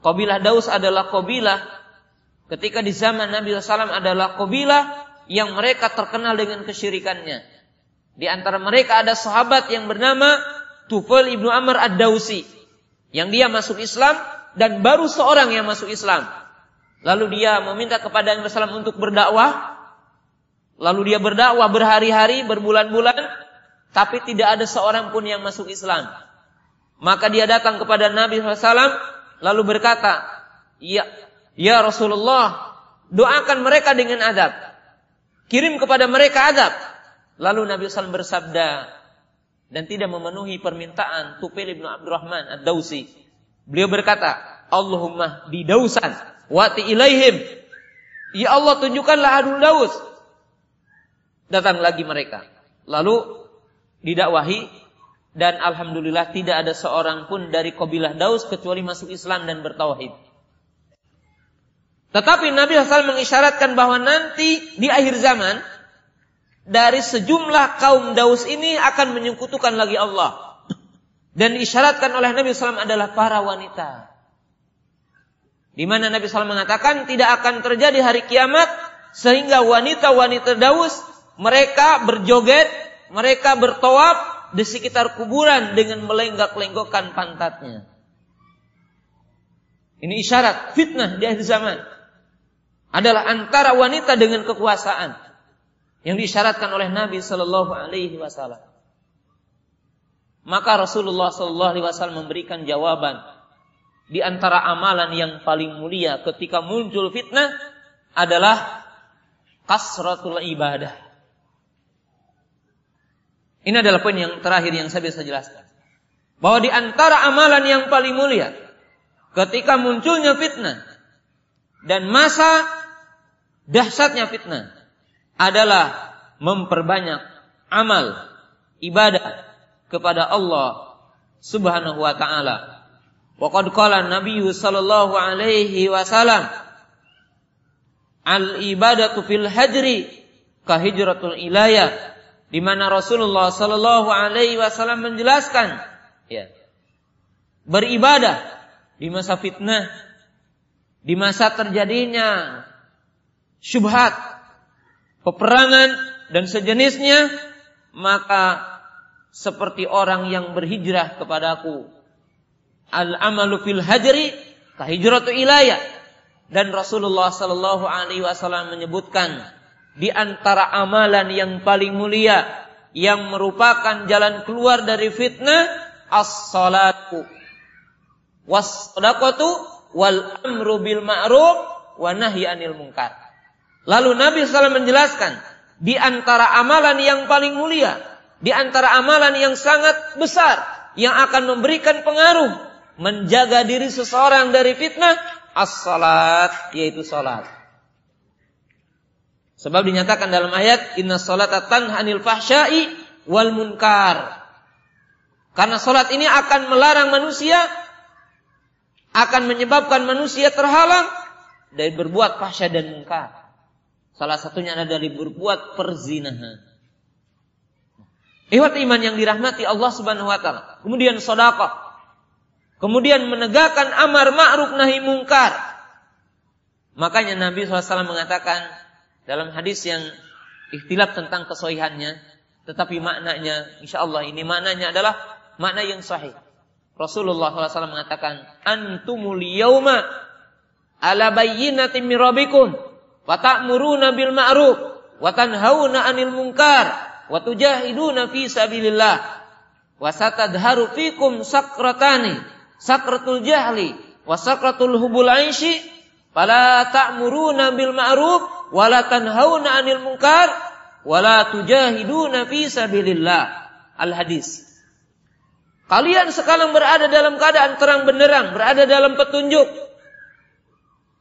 Kabilah Daus adalah kabilah ketika di zaman Nabi SAW adalah kabilah yang mereka terkenal dengan kesyirikannya. Di antara mereka ada sahabat yang bernama Tufail ibnu Amr ad-Dausi. Yang dia masuk Islam dan baru seorang yang masuk Islam. Lalu dia meminta kepada Nabi SAW untuk berdakwah. Lalu dia berdakwah berhari-hari, berbulan-bulan. Tapi tidak ada seorang pun yang masuk Islam. Maka dia datang kepada Nabi SAW. Lalu berkata, Ya, ya Rasulullah, doakan mereka dengan adab. Kirim kepada mereka adab. Lalu Nabi SAW bersabda dan tidak memenuhi permintaan Tufail bin Abdurrahman ad-Dausi. Beliau berkata, Allahumma di Dausan wati ilaihim. Ya Allah tunjukkanlah adul Daus. Datang lagi mereka. Lalu didakwahi dan alhamdulillah tidak ada seorang pun dari kabilah Daus kecuali masuk Islam dan bertauhid. Tetapi Nabi SAW mengisyaratkan bahwa nanti di akhir zaman dari sejumlah kaum Daus ini akan menyekutukan lagi Allah. Dan isyaratkan oleh Nabi SAW adalah para wanita. Di mana Nabi SAW mengatakan tidak akan terjadi hari kiamat sehingga wanita-wanita Daus mereka berjoget, mereka bertawaf di sekitar kuburan dengan melenggak-lenggokkan pantatnya. Ini isyarat fitnah di akhir zaman adalah antara wanita dengan kekuasaan. yang disyaratkan oleh Nabi Shallallahu Alaihi Wasallam. Maka Rasulullah Shallallahu Alaihi Wasallam memberikan jawaban di antara amalan yang paling mulia ketika muncul fitnah adalah kasratul ibadah. Ini adalah poin yang terakhir yang saya bisa jelaskan. Bahwa di antara amalan yang paling mulia ketika munculnya fitnah dan masa dahsyatnya fitnah adalah memperbanyak amal ibadah kepada Allah Subhanahu wa taala. Wa qad qala Nabi sallallahu alaihi wasallam al ibadatu fil hajri ka hijratul ilayah di mana Rasulullah sallallahu alaihi wasallam menjelaskan ya beribadah di masa fitnah di masa terjadinya syubhat peperangan dan sejenisnya, maka seperti orang yang berhijrah kepadaku. Al-amalu fil hajri kahijratu ilayah. Dan Rasulullah sallallahu alaihi wasallam menyebutkan di antara amalan yang paling mulia yang merupakan jalan keluar dari fitnah as-salatu was-sadaqatu wal amru bil ma'ruf wa nahyi anil munkar. Lalu Nabi SAW menjelaskan, di antara amalan yang paling mulia, di antara amalan yang sangat besar, yang akan memberikan pengaruh, menjaga diri seseorang dari fitnah, as-salat, yaitu salat. Sebab dinyatakan dalam ayat, Inna salata tanha anil fahsyai wal munkar. Karena salat ini akan melarang manusia, akan menyebabkan manusia terhalang dari berbuat fahsya dan munkar. Salah satunya adalah dari berbuat perzinahan. Iwat iman yang dirahmati Allah Subhanahu wa taala. Kemudian sedekah. Kemudian menegakkan amar ma'ruf nahi mungkar. Makanya Nabi SAW mengatakan dalam hadis yang ikhtilaf tentang kesohihannya, tetapi maknanya, insya Allah ini maknanya adalah makna yang sahih. Rasulullah SAW mengatakan, Antumul yawma ala bayyinatin mirabikum wa ta'muruna bil ma'ruf wa tanhauna 'anil munkar wa tujahiduna fi sabilillah wa satadharu fikum sakratani sakratul jahli wa sakratul hubul aishi fala ta'muruna bil ma'ruf wa la tanhauna 'anil munkar wa la tujahiduna fi sabilillah. Al hadis Kalian sekarang berada dalam keadaan terang benderang, berada dalam petunjuk,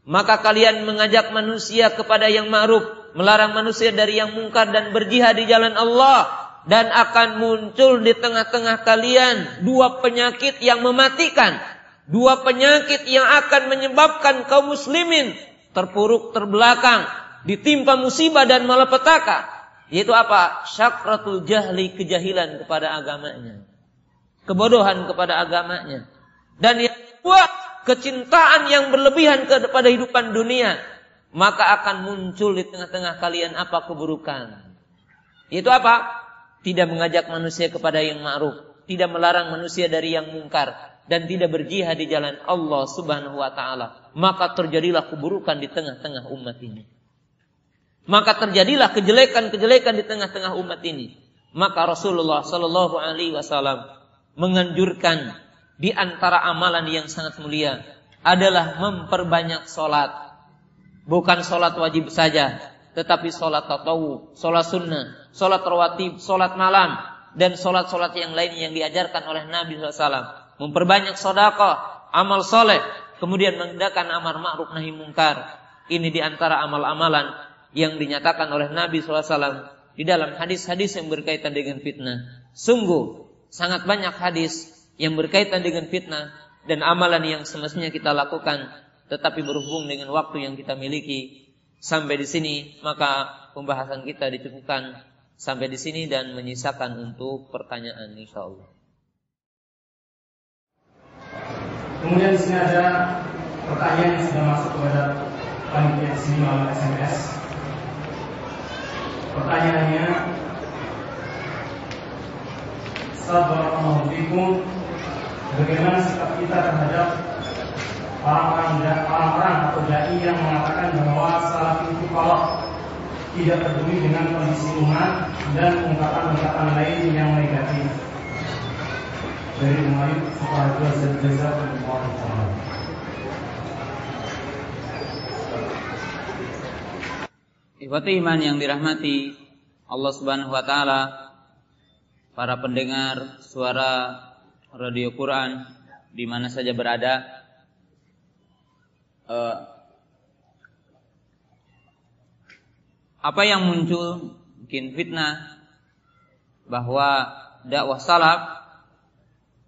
maka kalian mengajak manusia kepada yang ma'ruf, melarang manusia dari yang mungkar dan berjihad di jalan Allah dan akan muncul di tengah-tengah kalian dua penyakit yang mematikan, dua penyakit yang akan menyebabkan kaum muslimin terpuruk terbelakang, ditimpa musibah dan malapetaka. Yaitu apa? Syakratul jahli, kejahilan kepada agamanya. Kebodohan kepada agamanya. Dan yang kedua, kecintaan yang berlebihan kepada hidupan dunia, maka akan muncul di tengah-tengah kalian apa keburukan. Itu apa? Tidak mengajak manusia kepada yang ma'ruf, tidak melarang manusia dari yang mungkar dan tidak berjihad di jalan Allah Subhanahu wa taala. Maka terjadilah keburukan di tengah-tengah umat ini. Maka terjadilah kejelekan-kejelekan di tengah-tengah umat ini. Maka Rasulullah Shallallahu alaihi wasallam menganjurkan di antara amalan yang sangat mulia adalah memperbanyak solat. Bukan solat wajib saja, tetapi solat tatawu, solat sunnah, solat rawatib, solat malam, dan solat-solat yang lain yang diajarkan oleh Nabi SAW. Memperbanyak sodako, amal soleh, kemudian mengerjakan amar ma'ruf nahi mungkar. Ini di antara amal-amalan yang dinyatakan oleh Nabi SAW di dalam hadis-hadis yang berkaitan dengan fitnah. Sungguh sangat banyak hadis yang berkaitan dengan fitnah dan amalan yang semestinya kita lakukan tetapi berhubung dengan waktu yang kita miliki sampai di sini maka pembahasan kita dicukupkan sampai di sini dan menyisakan untuk pertanyaan insyaallah. Kemudian di sini ada pertanyaan yang sudah masuk kepada panitia di sini melalui SMS. Pertanyaannya, Assalamualaikum bagaimana sikap kita terhadap orang-orang atau dai yang mengatakan bahwa salah itu kolok tidak peduli dengan kondisi umat dan ungkapan-ungkapan lain yang negatif. Dari Umar Sukarjo Jazakumullah khairan. Ikhwati iman yang dirahmati Allah Subhanahu wa taala, para pendengar suara radio Quran di mana saja berada, eh, apa yang muncul mungkin fitnah bahwa dakwah salaf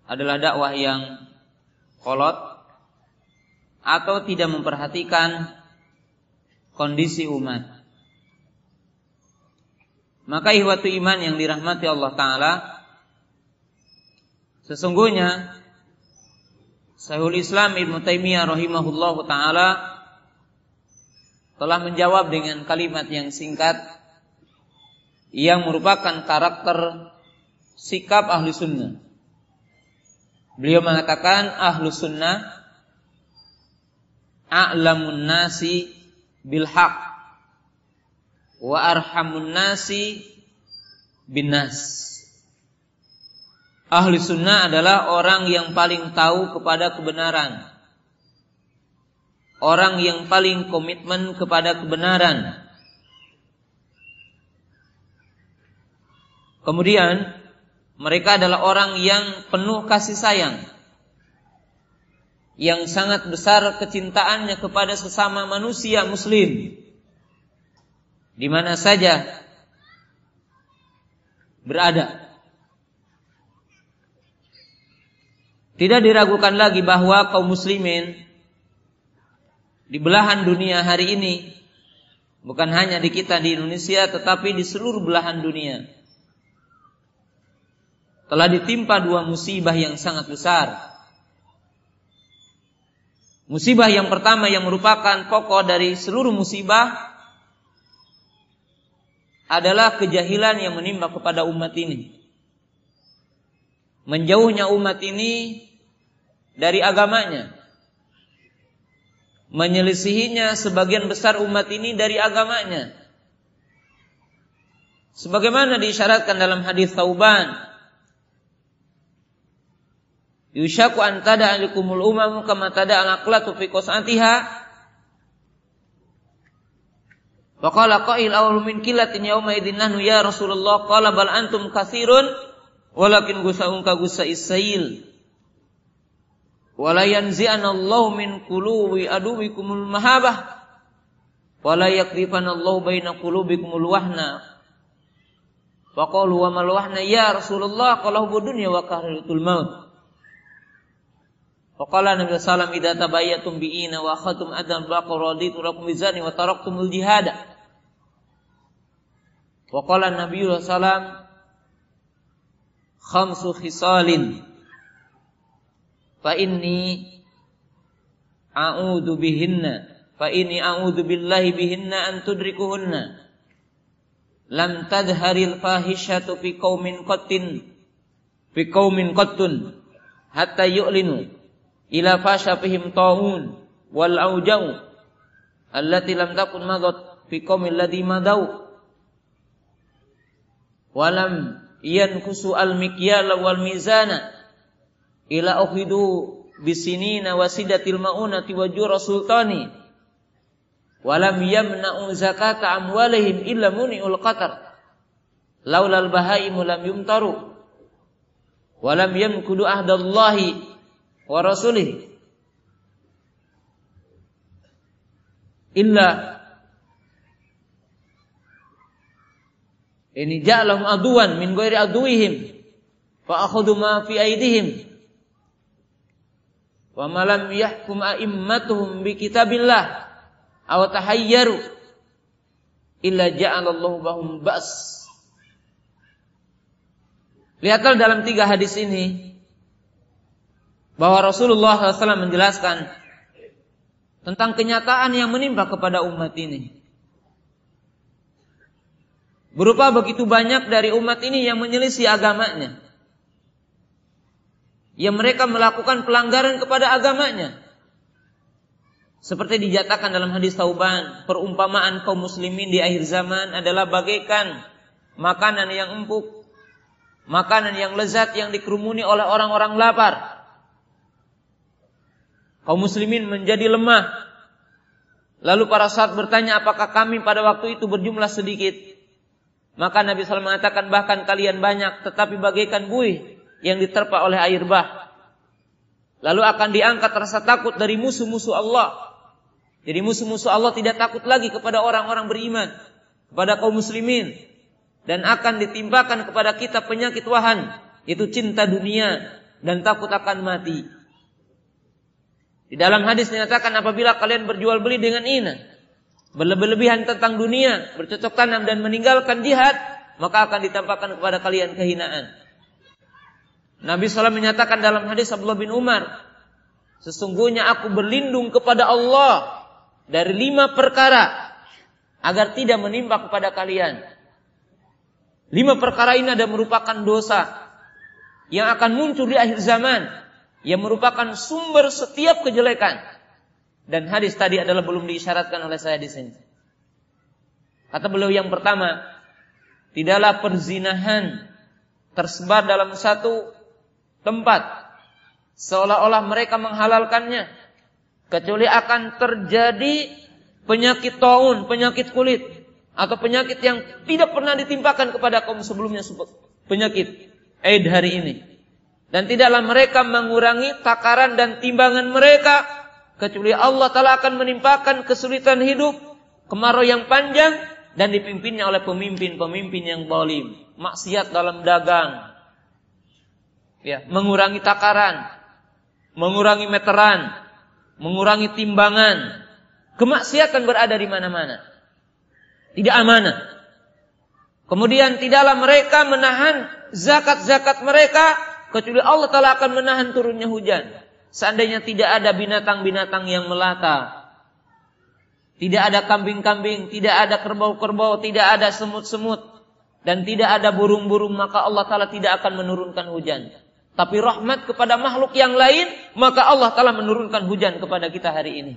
adalah dakwah yang kolot atau tidak memperhatikan kondisi umat. Maka ihwatu iman yang dirahmati Allah Ta'ala Sesungguhnya Sahul Islam Ibn Taimiyah rahimahullahu Ta'ala telah menjawab dengan kalimat yang singkat yang merupakan karakter sikap ahli sunnah. Beliau mengatakan ahlu sunnah a'lamun nasi bil haq wa arhamun nasi bin nas. Ahli sunnah adalah orang yang paling tahu kepada kebenaran orang yang paling komitmen kepada kebenaran. Kemudian mereka adalah orang yang penuh kasih sayang. Yang sangat besar kecintaannya kepada sesama manusia muslim. Di mana saja berada. Tidak diragukan lagi bahwa kaum muslimin di belahan dunia hari ini bukan hanya di kita di Indonesia tetapi di seluruh belahan dunia telah ditimpa dua musibah yang sangat besar. Musibah yang pertama yang merupakan pokok dari seluruh musibah adalah kejahilan yang menimpa kepada umat ini. Menjauhnya umat ini dari agamanya menyelisihinya sebagian besar umat ini dari agamanya. Sebagaimana diisyaratkan dalam hadis Tauban, Yushaku an tada alikumul umam kama tada. Wa qala qail awal min kilatin yawma idin nahnu ya Rasulullah qala bal antum katsirun walakin gusaun ka gusa isail wala yanzi'anallahu min qulubi aduwikumul mahabah wala yakrifanallahu baina qulubikumul wahna. Faqalu wa mal wahna? Ya Rasulullah qala hubu dunya wa kahratul maut. Faqala Nabi sallam idza tabayyatum bi'ina wa akhadtum adan baqar raditu bizani wa taraktumul jihada Wa qala Nabi sallam khamsu khisalin fa inni a'udzu bihinna fa inni a'udzu billahi bihinna an tudrikuhunna lam tadharil fahishatu fi qaumin qattin fi qaumin qattun hatta yu'linu ila fasha fihim taun wal aujau allati lam takun madat fi qaumil madau walam yankusu al mikyala wal mizana ila ukhidu bisinina wasidatil maunati wa jura sultani. Walam yamna'u zakata amwalihim illa muni'ul qatar laulal bahaimu lam yumtaru. Walam yamkudu ahdallahi wa rasulih. Illa ini ja'alahum aduan min ghairi aduihim fa akhudhu ma fi aidihim Wa malam yahkum a'immatuhum bi kitabillah aw tahayyaru illa ja'alallahu bahum ba's. Lihatlah dalam tiga hadis ini bahwa Rasulullah SAW menjelaskan tentang kenyataan yang menimpa kepada umat ini. Berupa begitu banyak dari umat ini yang menyelisih agamanya yang mereka melakukan pelanggaran kepada agamanya. Seperti dijatakan dalam hadis Tauban, perumpamaan kaum muslimin di akhir zaman adalah bagaikan makanan yang empuk, makanan yang lezat yang dikerumuni oleh orang-orang lapar. Kaum muslimin menjadi lemah. Lalu para sahabat bertanya apakah kami pada waktu itu berjumlah sedikit? Maka Nabi SAW mengatakan bahkan kalian banyak tetapi bagaikan buih yang diterpa oleh air bah. Lalu akan diangkat rasa takut dari musuh-musuh Allah jadi musuh-musuh Allah tidak takut lagi kepada orang-orang beriman, kepada kaum muslimin dan akan ditimpakan kepada kita penyakit wahan, yaitu cinta dunia dan takut akan mati. Di dalam hadis dinyatakan apabila kalian berjual beli dengan ina, berlebih-lebihan tentang dunia, bercocok tanam dan meninggalkan jihad, maka akan ditampakkan kepada kalian kehinaan. Nabi SAW menyatakan dalam hadis Abdullah bin Umar, sesungguhnya aku berlindung kepada Allah dari lima perkara agar tidak menimpa kepada kalian. Lima perkara ini ada merupakan dosa yang akan muncul di akhir zaman yang merupakan sumber setiap kejelekan. Dan hadis tadi adalah belum diisyaratkan oleh saya di sini. Kata beliau yang pertama, tidaklah perzinahan tersebar dalam satu tempat seolah-olah mereka menghalalkannya kecuali akan terjadi penyakit taun, penyakit kulit atau penyakit yang tidak pernah ditimpakan kepada kaum sebelumnya penyakit AIDS hari ini. Dan tidaklah mereka mengurangi takaran dan timbangan mereka kecuali Allah Taala akan menimpakan kesulitan hidup, kemarau yang panjang dan dipimpinnya oleh pemimpin-pemimpin yang zalim, maksiat dalam dagang. Ya, mengurangi takaran, mengurangi meteran, mengurangi timbangan. Kemaksiatan berada di mana-mana. Tidak amanah. Kemudian tidaklah mereka menahan zakat-zakat mereka kecuali Allah Taala akan menahan turunnya hujan. Seandainya tidak ada binatang-binatang yang melata, tidak ada kambing-kambing, tidak ada kerbau-kerbau, tidak ada semut-semut, dan tidak ada burung-burung, maka Allah Taala tidak akan menurunkan hujan tapi rahmat kepada makhluk yang lain, maka Allah telah menurunkan hujan kepada kita hari ini.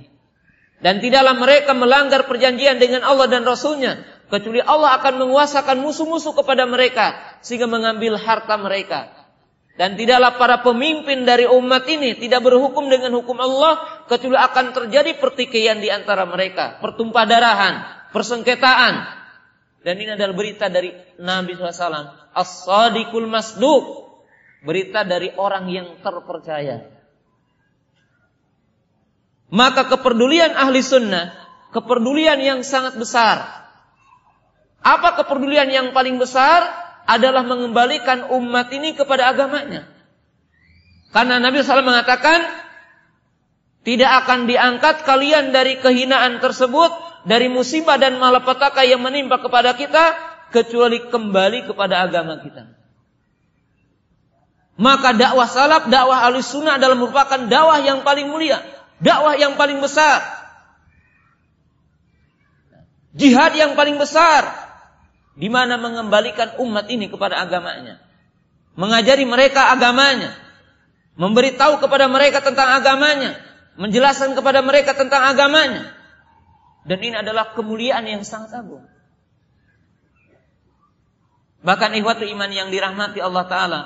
Dan tidaklah mereka melanggar perjanjian dengan Allah dan Rasulnya, kecuali Allah akan menguasakan musuh-musuh kepada mereka, sehingga mengambil harta mereka. Dan tidaklah para pemimpin dari umat ini tidak berhukum dengan hukum Allah, kecuali akan terjadi pertikaian di antara mereka, pertumpah darahan, persengketaan. Dan ini adalah berita dari Nabi SAW. As-sadiqul masduq berita dari orang yang terpercaya. Maka kepedulian ahli sunnah, kepedulian yang sangat besar. Apa kepedulian yang paling besar? Adalah mengembalikan umat ini kepada agamanya. Karena Nabi SAW mengatakan, tidak akan diangkat kalian dari kehinaan tersebut, dari musibah dan malapetaka yang menimpa kepada kita, kecuali kembali kepada agama kita. Maka dakwah salaf, dakwah ahli sunnah adalah merupakan dakwah yang paling mulia. Dakwah yang paling besar. Jihad yang paling besar. Di mana mengembalikan umat ini kepada agamanya. Mengajari mereka agamanya. Memberitahu kepada mereka tentang agamanya. Menjelaskan kepada mereka tentang agamanya. Dan ini adalah kemuliaan yang sangat agung. Bahkan ikhwatu iman yang dirahmati Allah Ta'ala.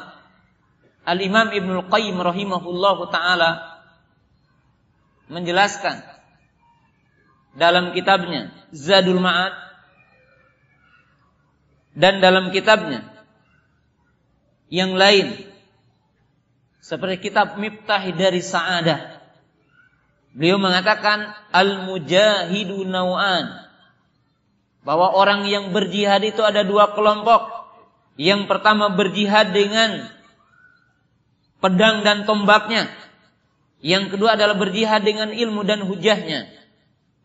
Al-Imam Ibnul Qayyim rahimahullahu taala menjelaskan dalam kitabnya Zadul Ma'ad dan dalam kitabnya. Yang lain. Seperti kitab Miftah dari Sa'adah. Beliau mengatakan al-mujahidu nau'an. Bahwa orang yang berjihad itu ada dua kelompok. Yang pertama berjihad dengan pedang dan tombaknya. Yang kedua adalah berjihad dengan ilmu dan hujahnya.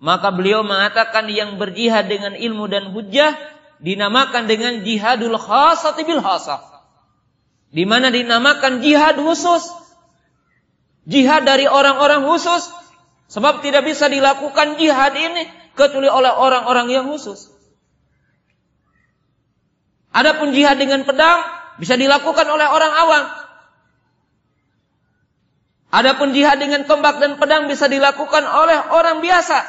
Maka beliau mengatakan yang berjihad dengan ilmu dan hujah dinamakan dengan jihadul khasati bil khasah. Di mana dinamakan jihad khusus. Jihad dari orang-orang khusus. Sebab tidak bisa dilakukan jihad ini kecuali oleh orang-orang yang khusus. Adapun jihad dengan pedang bisa dilakukan oleh orang awam. Adapun jihad dengan tombak dan pedang bisa dilakukan oleh orang biasa.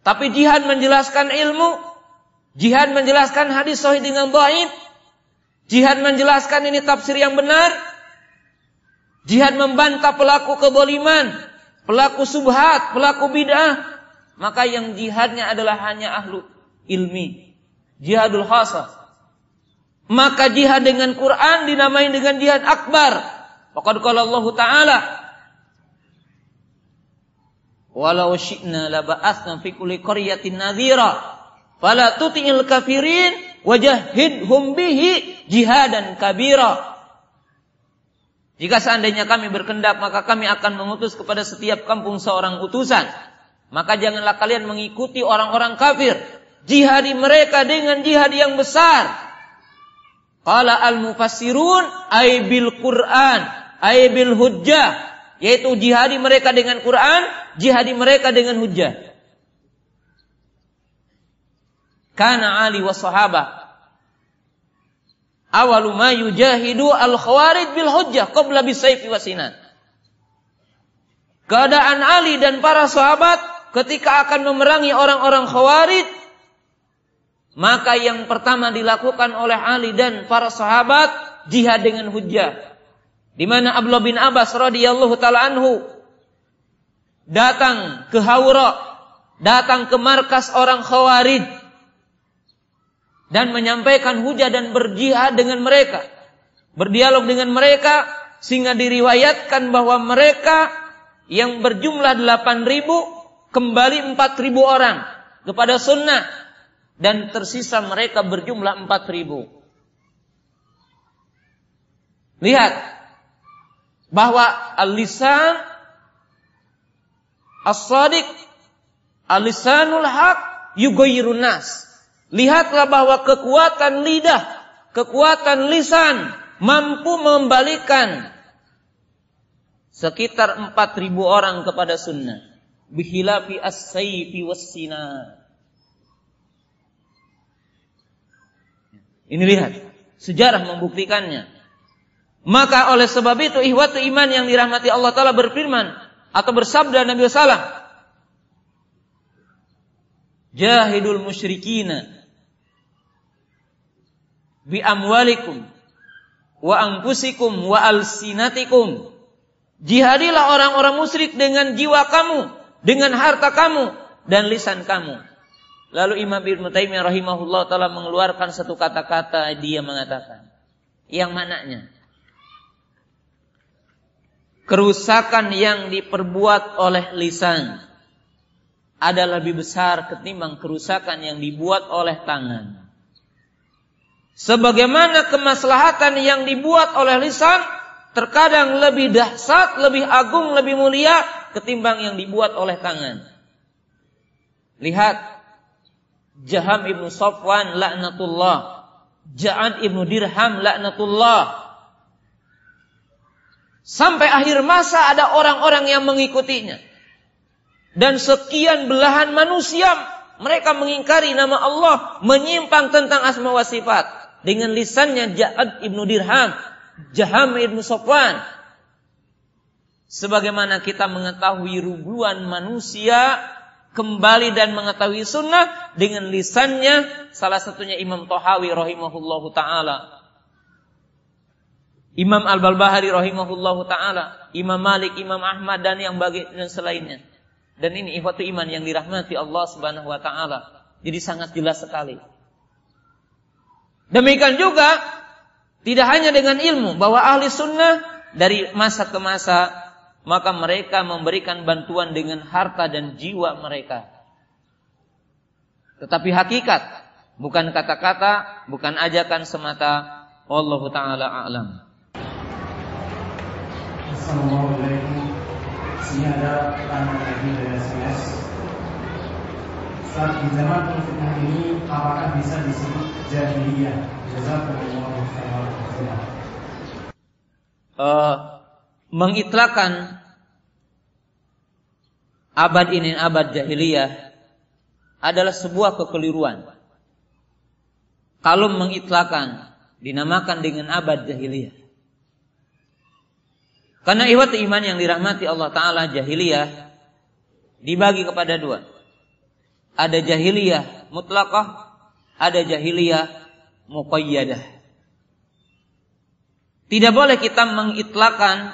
Tapi jihad menjelaskan ilmu, jihad menjelaskan hadis sahih dengan dhaif, jihad menjelaskan ini tafsir yang benar, jihad membantah pelaku keboliman, pelaku subhat, pelaku bid'ah, maka yang jihadnya adalah hanya ahlu ilmi. Jihadul khasah. Maka jihad dengan Quran dinamai dengan jihad akbar. Faqad qala Allah Ta'ala Walau syi'na laba'athna fi kulli qaryatin nadhira fala tuti'il kafirin wajahidhum bihi jihadan kabira. Jika seandainya kami berkendak maka kami akan mengutus kepada setiap kampung seorang utusan. Maka janganlah kalian mengikuti orang-orang kafir. Jihadi mereka dengan jihad yang besar. Qala al-mufassirun ay bil Qur'an ay bil hujjah. Yaitu jihadi mereka dengan Quran, jihadi mereka dengan hujjah. Kana Ali wa sahabah. Awalu ma yujahidu al khawarij bil hujjah qabla bisayfi wa sinan. Keadaan Ali dan para sahabat ketika akan memerangi orang-orang khawarij maka yang pertama dilakukan oleh Ali dan para sahabat jihad dengan hujjah. Di mana Abdullah bin Abbas radhiyallahu taala anhu datang ke Haura, datang ke markas orang Khawarij dan menyampaikan hujah dan berjihad dengan mereka, berdialog dengan mereka sehingga diriwayatkan bahwa mereka yang berjumlah 8000 kembali 4000 orang kepada sunnah dan tersisa mereka berjumlah 4000. Lihat bahwa al-lisan as-sadiq al-lisanul haq yugayyirun nas. Lihatlah bahwa kekuatan lidah, kekuatan lisan mampu membalikan sekitar 4000 orang kepada sunnah. Bihilafi as-sayfi was-sinar. Ini lihat, sejarah membuktikannya. Maka oleh sebab itu ihwatu iman yang dirahmati Allah Ta'ala berfirman atau bersabda Nabi Sallam. Jahidul musyrikina bi amwalikum wa anfusikum wa alsinatikum. Jihadilah orang-orang musyrik dengan jiwa kamu, dengan harta kamu dan lisan kamu. Lalu Imam Ibn Taimiyah rahimahullah taala mengeluarkan satu kata-kata dia mengatakan yang mananya kerusakan yang diperbuat oleh lisan adalah lebih besar ketimbang kerusakan yang dibuat oleh tangan. Sebagaimana kemaslahatan yang dibuat oleh lisan terkadang lebih dahsyat, lebih agung, lebih mulia ketimbang yang dibuat oleh tangan. Lihat Jaham ibnu Safwan laknatullah, Ja'ad ibnu Dirham laknatullah, Sampai akhir masa ada orang-orang yang mengikutinya. Dan sekian belahan manusia mereka mengingkari nama Allah, menyimpang tentang asma wa sifat dengan lisannya Ja'ad ibnu Dirham, Jaham ibnu Sofwan. Sebagaimana kita mengetahui ribuan manusia kembali dan mengetahui sunnah dengan lisannya salah satunya Imam Tohawi rahimahullahu taala Imam Al-Balbahari rahimahullahu taala, Imam Malik, Imam Ahmad dan yang bagi dan selainnya. Dan ini ikhwatu iman yang dirahmati Allah Subhanahu wa taala. Jadi sangat jelas sekali. Demikian juga tidak hanya dengan ilmu bahwa ahli sunnah dari masa ke masa maka mereka memberikan bantuan dengan harta dan jiwa mereka. Tetapi hakikat bukan kata-kata, bukan ajakan semata. Allah taala a'lam. Assalamualaikum Sini ada pertanyaan lagi dari Saat di zaman fitnah ini Apakah bisa disebut jahiliyah? Jazakumullah khairan uh, Mengitlakan Abad ini abad jahiliyah Adalah sebuah kekeliruan. Kalau mengitlakan Dinamakan dengan abad jahiliyah. Karena ihwat iman yang dirahmati Allah Ta'ala jahiliyah dibagi kepada dua. Ada jahiliyah mutlakah, ada jahiliyah muqayyadah. Tidak boleh kita mengitlakan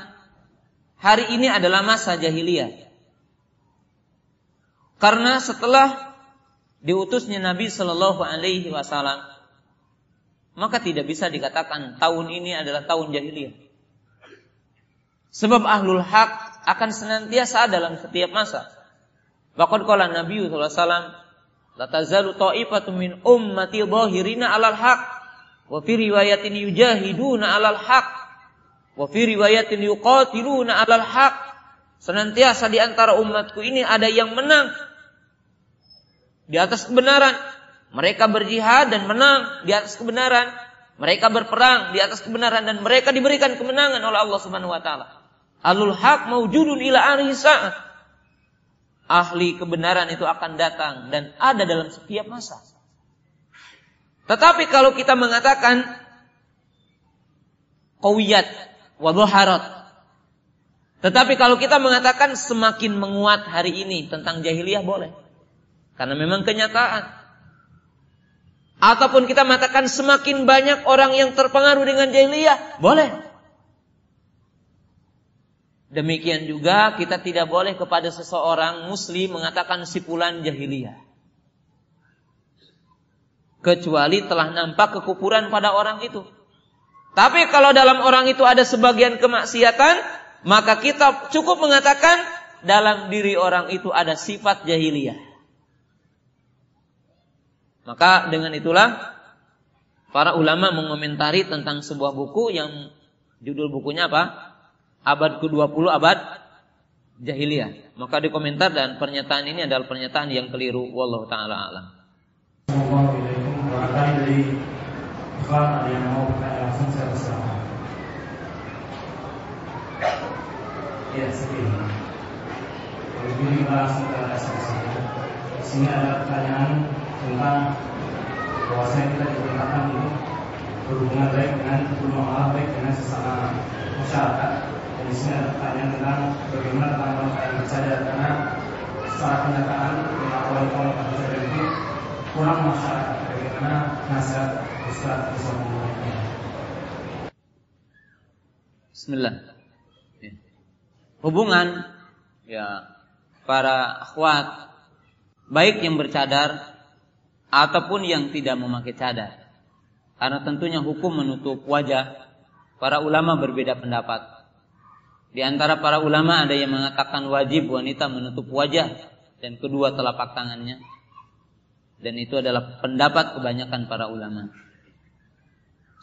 hari ini adalah masa jahiliyah. Karena setelah diutusnya Nabi Shallallahu Alaihi Wasallam, maka tidak bisa dikatakan tahun ini adalah tahun jahiliyah. Sebab ahlul hak akan senantiasa dalam setiap masa. Bahkan kala Nabi Sallallahu Alaihi Wasallam, la tazalu ta'ifatu min ummati dhahirina 'alal haq wa fi riwayatin yujahiduna 'alal haq wa fi riwayatin yuqatiluna 'alal haq senantiasa di antara umatku ini ada yang menang di atas kebenaran. Mereka berjihad dan menang di atas kebenaran. Mereka berperang di atas kebenaran dan mereka diberikan kemenangan oleh Allah Subhanahu wa taala. Alul haq maujudun ila akhir saat ahli kebenaran itu akan datang dan ada dalam setiap masa. Tetapi kalau kita mengatakan qawiyat wa Tetapi kalau kita mengatakan semakin menguat hari ini tentang jahiliyah boleh. Karena memang kenyataan. Ataupun kita mengatakan semakin banyak orang yang terpengaruh dengan jahiliyah, boleh. Demikian juga kita tidak boleh kepada seseorang muslim mengatakan sipulan jahiliyah. Kecuali telah nampak kekufuran pada orang itu. Tapi kalau dalam orang itu ada sebagian kemaksiatan, maka kita cukup mengatakan dalam diri orang itu ada sifat jahiliyah. Maka dengan itulah para ulama mengomentari tentang sebuah buku yang judul bukunya apa? Abad ke-20 abad jahiliyah. Maka di komentar dan pernyataan ini adalah pernyataan yang keliru wallahu taala alam. Ya, ini ke esensi. Di sini ada pertanyaan tentang bahwasanya kita diperintahkan untuk berhubungan baik dengan Allah baik dengan sesama masyarakat ada pertanyaan tentang bagaimana tentang manfaat bersadar karena secara kenyataan dengan awal-awal bersadar itu kurang masyarakat bagaimana nasihat Ustaz bisa membuatnya. Bismillah. Ya. Hubungan ya para akhwat baik yang bercadar ataupun yang tidak memakai cadar. Karena tentunya hukum menutup wajah. Para ulama berbeda pendapat. Di antara para ulama ada yang mengatakan wajib wanita menutup wajah dan kedua telapak tangannya. Dan itu adalah pendapat kebanyakan para ulama.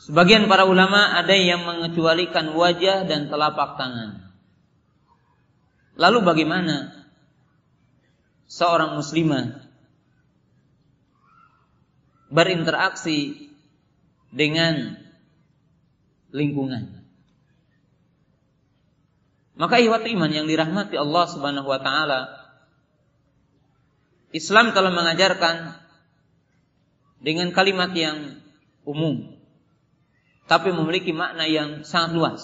Sebagian para ulama ada yang mengecualikan wajah dan telapak tangan. Lalu bagaimana seorang muslimah berinteraksi dengan lingkungan? Maka ihwat iman yang dirahmati Allah Subhanahu wa taala Islam telah mengajarkan dengan kalimat yang umum tapi memiliki makna yang sangat luas.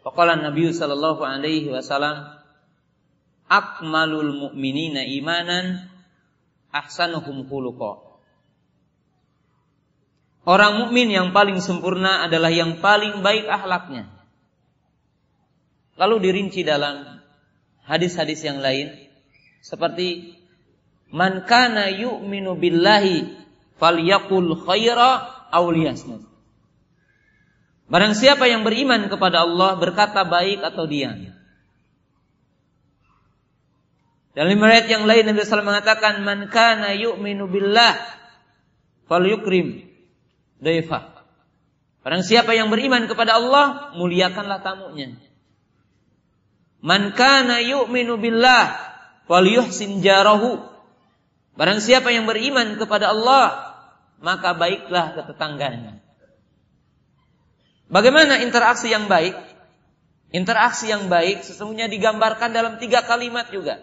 Faqala Nabi sallallahu alaihi wasallam akmalul mu'minina imanan ahsanuhum khuluqa. Orang mukmin yang paling sempurna adalah yang paling baik akhlaknya. Lalu dirinci dalam hadis-hadis yang lain seperti man kana yu'minu billahi falyakul khaira aw liyasmut. Barang siapa yang beriman kepada Allah berkata baik atau diam. Dalam riwayat yang lain Nabi SAW mengatakan man kana yu'minu billah falyukrim daifah. Barang siapa yang beriman kepada Allah, muliakanlah tamunya. Man kana yu'minu billah falyuhsin jarahu. Barang siapa yang beriman kepada Allah, maka baiklah ke tetangganya. Bagaimana interaksi yang baik? Interaksi yang baik sesungguhnya digambarkan dalam tiga kalimat juga.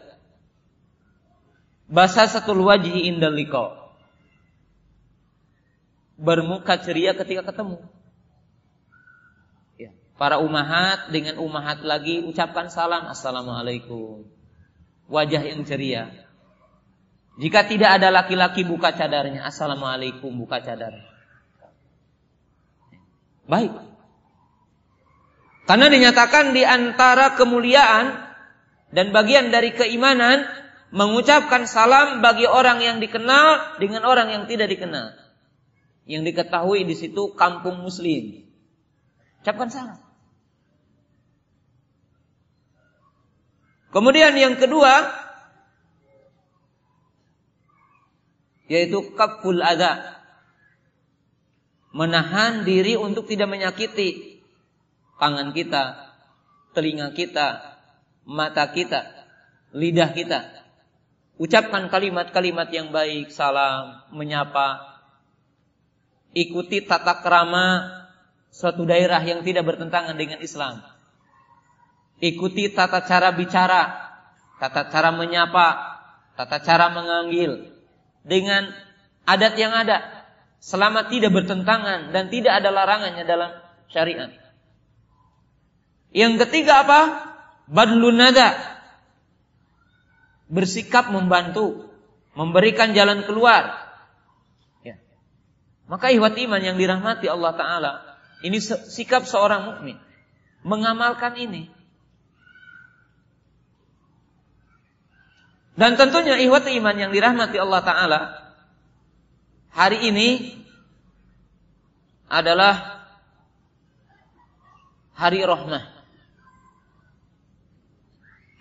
Bahasa satu wajhi indal Bermuka ceria ketika ketemu. Para umahat dengan umahat lagi ucapkan salam assalamualaikum. Wajah yang ceria. Jika tidak ada laki-laki buka cadarnya assalamualaikum buka cadar. Baik. Karena dinyatakan di antara kemuliaan dan bagian dari keimanan mengucapkan salam bagi orang yang dikenal dengan orang yang tidak dikenal. Yang diketahui di situ kampung muslim. Ucapkan salam. Kemudian yang kedua yaitu kaful ada menahan diri untuk tidak menyakiti tangan kita, telinga kita, mata kita, lidah kita. Ucapkan kalimat-kalimat yang baik, salam, menyapa. Ikuti tata kerama suatu daerah yang tidak bertentangan dengan Islam. Ikuti tata cara bicara, tata cara menyapa, tata cara menganggil dengan adat yang ada selama tidak bertentangan dan tidak ada larangannya dalam syariat. Yang ketiga apa? Badlun nada. Bersikap membantu, memberikan jalan keluar. Ya. Maka ihwat iman yang dirahmati Allah Ta'ala. Ini sikap seorang mukmin Mengamalkan ini. Dan tentunya ihwat iman yang dirahmati Allah Ta'ala Hari ini adalah Hari rahmah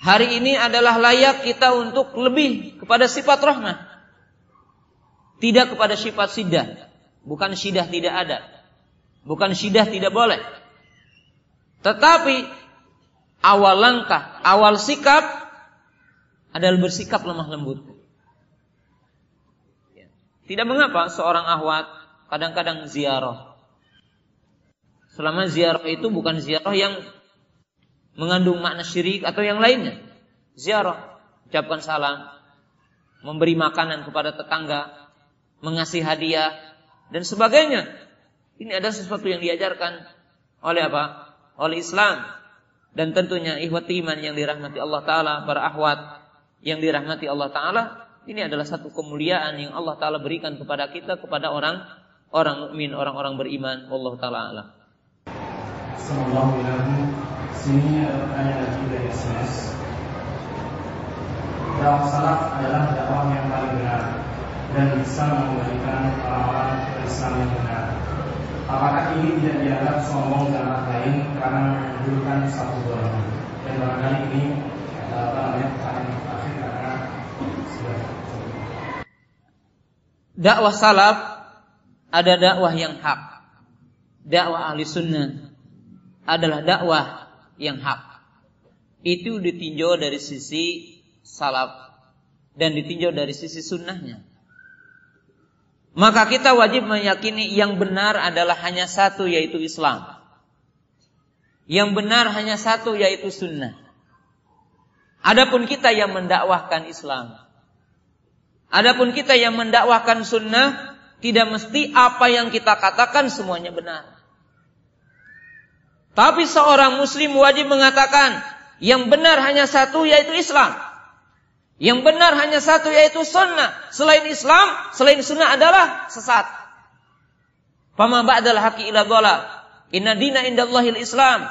Hari ini adalah layak kita untuk lebih kepada sifat rahmah Tidak kepada sifat sidah. Bukan sidah tidak ada. Bukan sidah tidak boleh. Tetapi Awal langkah, awal sikap adalah bersikap lemah lembut. Ya. Tidak mengapa seorang ahwat kadang-kadang ziarah. Selama ziarah itu bukan ziarah yang mengandung makna syirik atau yang lainnya. Ziarah, ucapkan salam, memberi makanan kepada tetangga, mengasih hadiah dan sebagainya. Ini ada sesuatu yang diajarkan oleh apa? Oleh Islam dan tentunya ikhwati iman yang dirahmati Allah taala para ahwat yang dirahmati Allah Taala ini adalah satu kemuliaan yang Allah Taala berikan kepada kita kepada orang orang mukmin orang-orang beriman Allah Taala alam. Sini ada pertanyaan lagi dari SMS. Salaf adalah dakwah yang paling benar dan bisa mengembalikan ke Islam yang benar. Apakah ini tidak dianggap sombong dan lain karena menunjukkan satu golongan? Dan barangkali ini dakwah salaf ada dakwah yang hak. Dakwah ahli sunnah adalah dakwah yang hak. Itu ditinjau dari sisi salaf dan ditinjau dari sisi sunnahnya. Maka kita wajib meyakini yang benar adalah hanya satu yaitu Islam. Yang benar hanya satu yaitu sunnah. Adapun kita yang mendakwahkan Islam, Adapun kita yang mendakwahkan sunnah tidak mesti apa yang kita katakan semuanya benar. Tapi seorang muslim wajib mengatakan yang benar hanya satu yaitu Islam. Yang benar hanya satu yaitu sunnah. Selain Islam, selain sunnah adalah sesat. Fama ba'dal haqi ila. Inna dina indallahil Islam.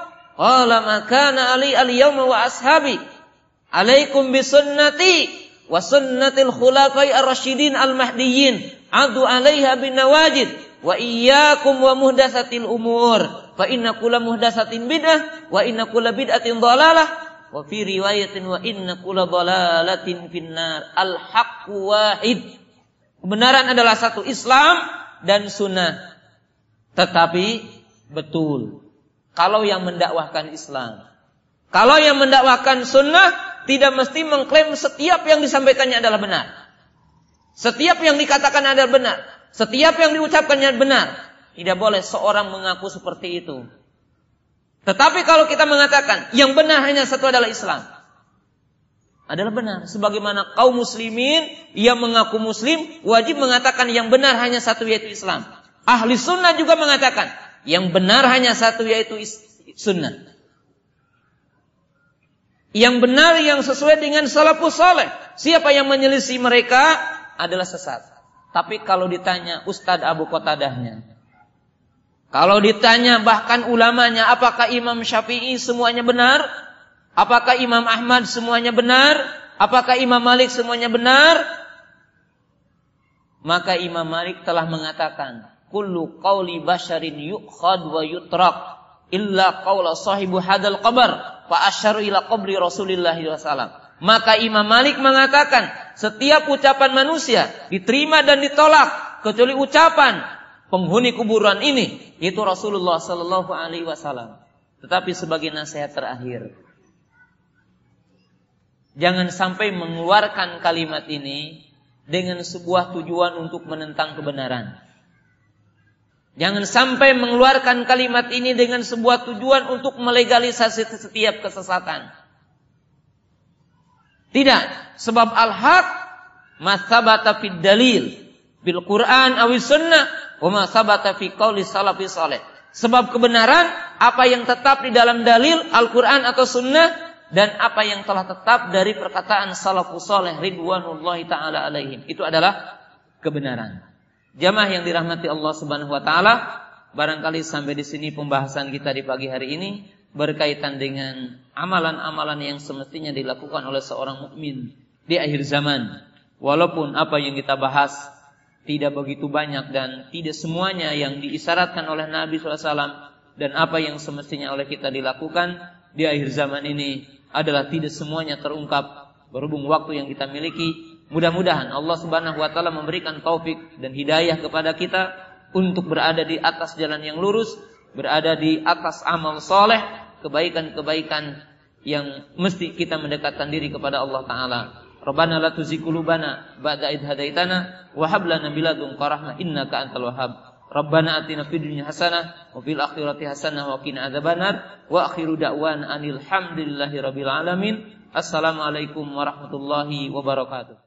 Qala ma kana ali al-yawma wa ashabi. Alaikum bi sunnati wa sunnatil khulafai ar-rasyidin al-mahdiyyin. Adu 'alaiha bin nawajid wa iyyakum wa muhdatsatil umur. Fa inna kulla muhdatsatin bid'ah wa inna kulla bid'atin dhalalah wa fi riwayatin wa inna kulla dhalalatin finnar. Al haqqu wahid. Kebenaran adalah satu Islam dan sunnah. Tetapi betul Kalau yang mendakwahkan Islam. Kalau yang mendakwahkan sunnah tidak mesti mengklaim setiap yang disampaikannya adalah benar. Setiap yang dikatakan adalah benar. Setiap yang diucapkannya benar. Tidak boleh seorang mengaku seperti itu. Tetapi kalau kita mengatakan yang benar hanya satu adalah Islam. Adalah benar. Sebagaimana kaum muslimin yang mengaku muslim wajib mengatakan yang benar hanya satu yaitu Islam. Ahli sunnah juga mengatakan yang benar hanya satu yaitu sunnah. Yang benar yang sesuai dengan salafus saleh. Siapa yang menyelisih mereka adalah sesat. Tapi kalau ditanya Ustadz Abu Qatadahnya. Kalau ditanya bahkan ulamanya apakah Imam Syafi'i semuanya benar? Apakah Imam Ahmad semuanya benar? Apakah Imam Malik semuanya benar? Maka Imam Malik telah mengatakan, kullu qawli basharin yukhad wa yutrak illa qawla sahibu hadal qabar fa asyaru ila qabri Rasulillah SAW. Maka Imam Malik mengatakan, setiap ucapan manusia diterima dan ditolak kecuali ucapan penghuni kuburan ini, itu Rasulullah sallallahu alaihi wasallam. Tetapi sebagai nasihat terakhir, jangan sampai mengeluarkan kalimat ini dengan sebuah tujuan untuk menentang kebenaran. Jangan sampai mengeluarkan kalimat ini dengan sebuah tujuan untuk melegalisasi setiap kesesatan. Tidak, sebab al-haq masabata fid dalil bil Quran awi sunnah wa masabata fi qauli salafi saleh. Sebab kebenaran apa yang tetap di dalam dalil Al-Quran atau Sunnah dan apa yang telah tetap dari perkataan salafus saleh ridwanullahi taala alaihim itu adalah kebenaran. Jamaah yang dirahmati Allah Subhanahu wa taala, barangkali sampai di sini pembahasan kita di pagi hari ini berkaitan dengan amalan-amalan yang semestinya dilakukan oleh seorang mukmin di akhir zaman. Walaupun apa yang kita bahas tidak begitu banyak dan tidak semuanya yang diisyaratkan oleh Nabi SAW dan apa yang semestinya oleh kita dilakukan di akhir zaman ini adalah tidak semuanya terungkap berhubung waktu yang kita miliki Mudah-mudahan Allah Subhanahu wa taala memberikan taufik dan hidayah kepada kita untuk berada di atas jalan yang lurus, berada di atas amal soleh, kebaikan-kebaikan yang mesti kita mendekatkan diri kepada Allah taala. Rabbana la tuzigh qulubana ba'da id hadaitana wa hab lana min ladunka rahmah innaka antal wahhab. Rabbana atina fid dunya hasanah wa fil akhirati hasanah wa qina adzabannar wa akhiru da'wana anil hamdulillahi rabbil alamin. Assalamualaikum warahmatullahi wabarakatuh.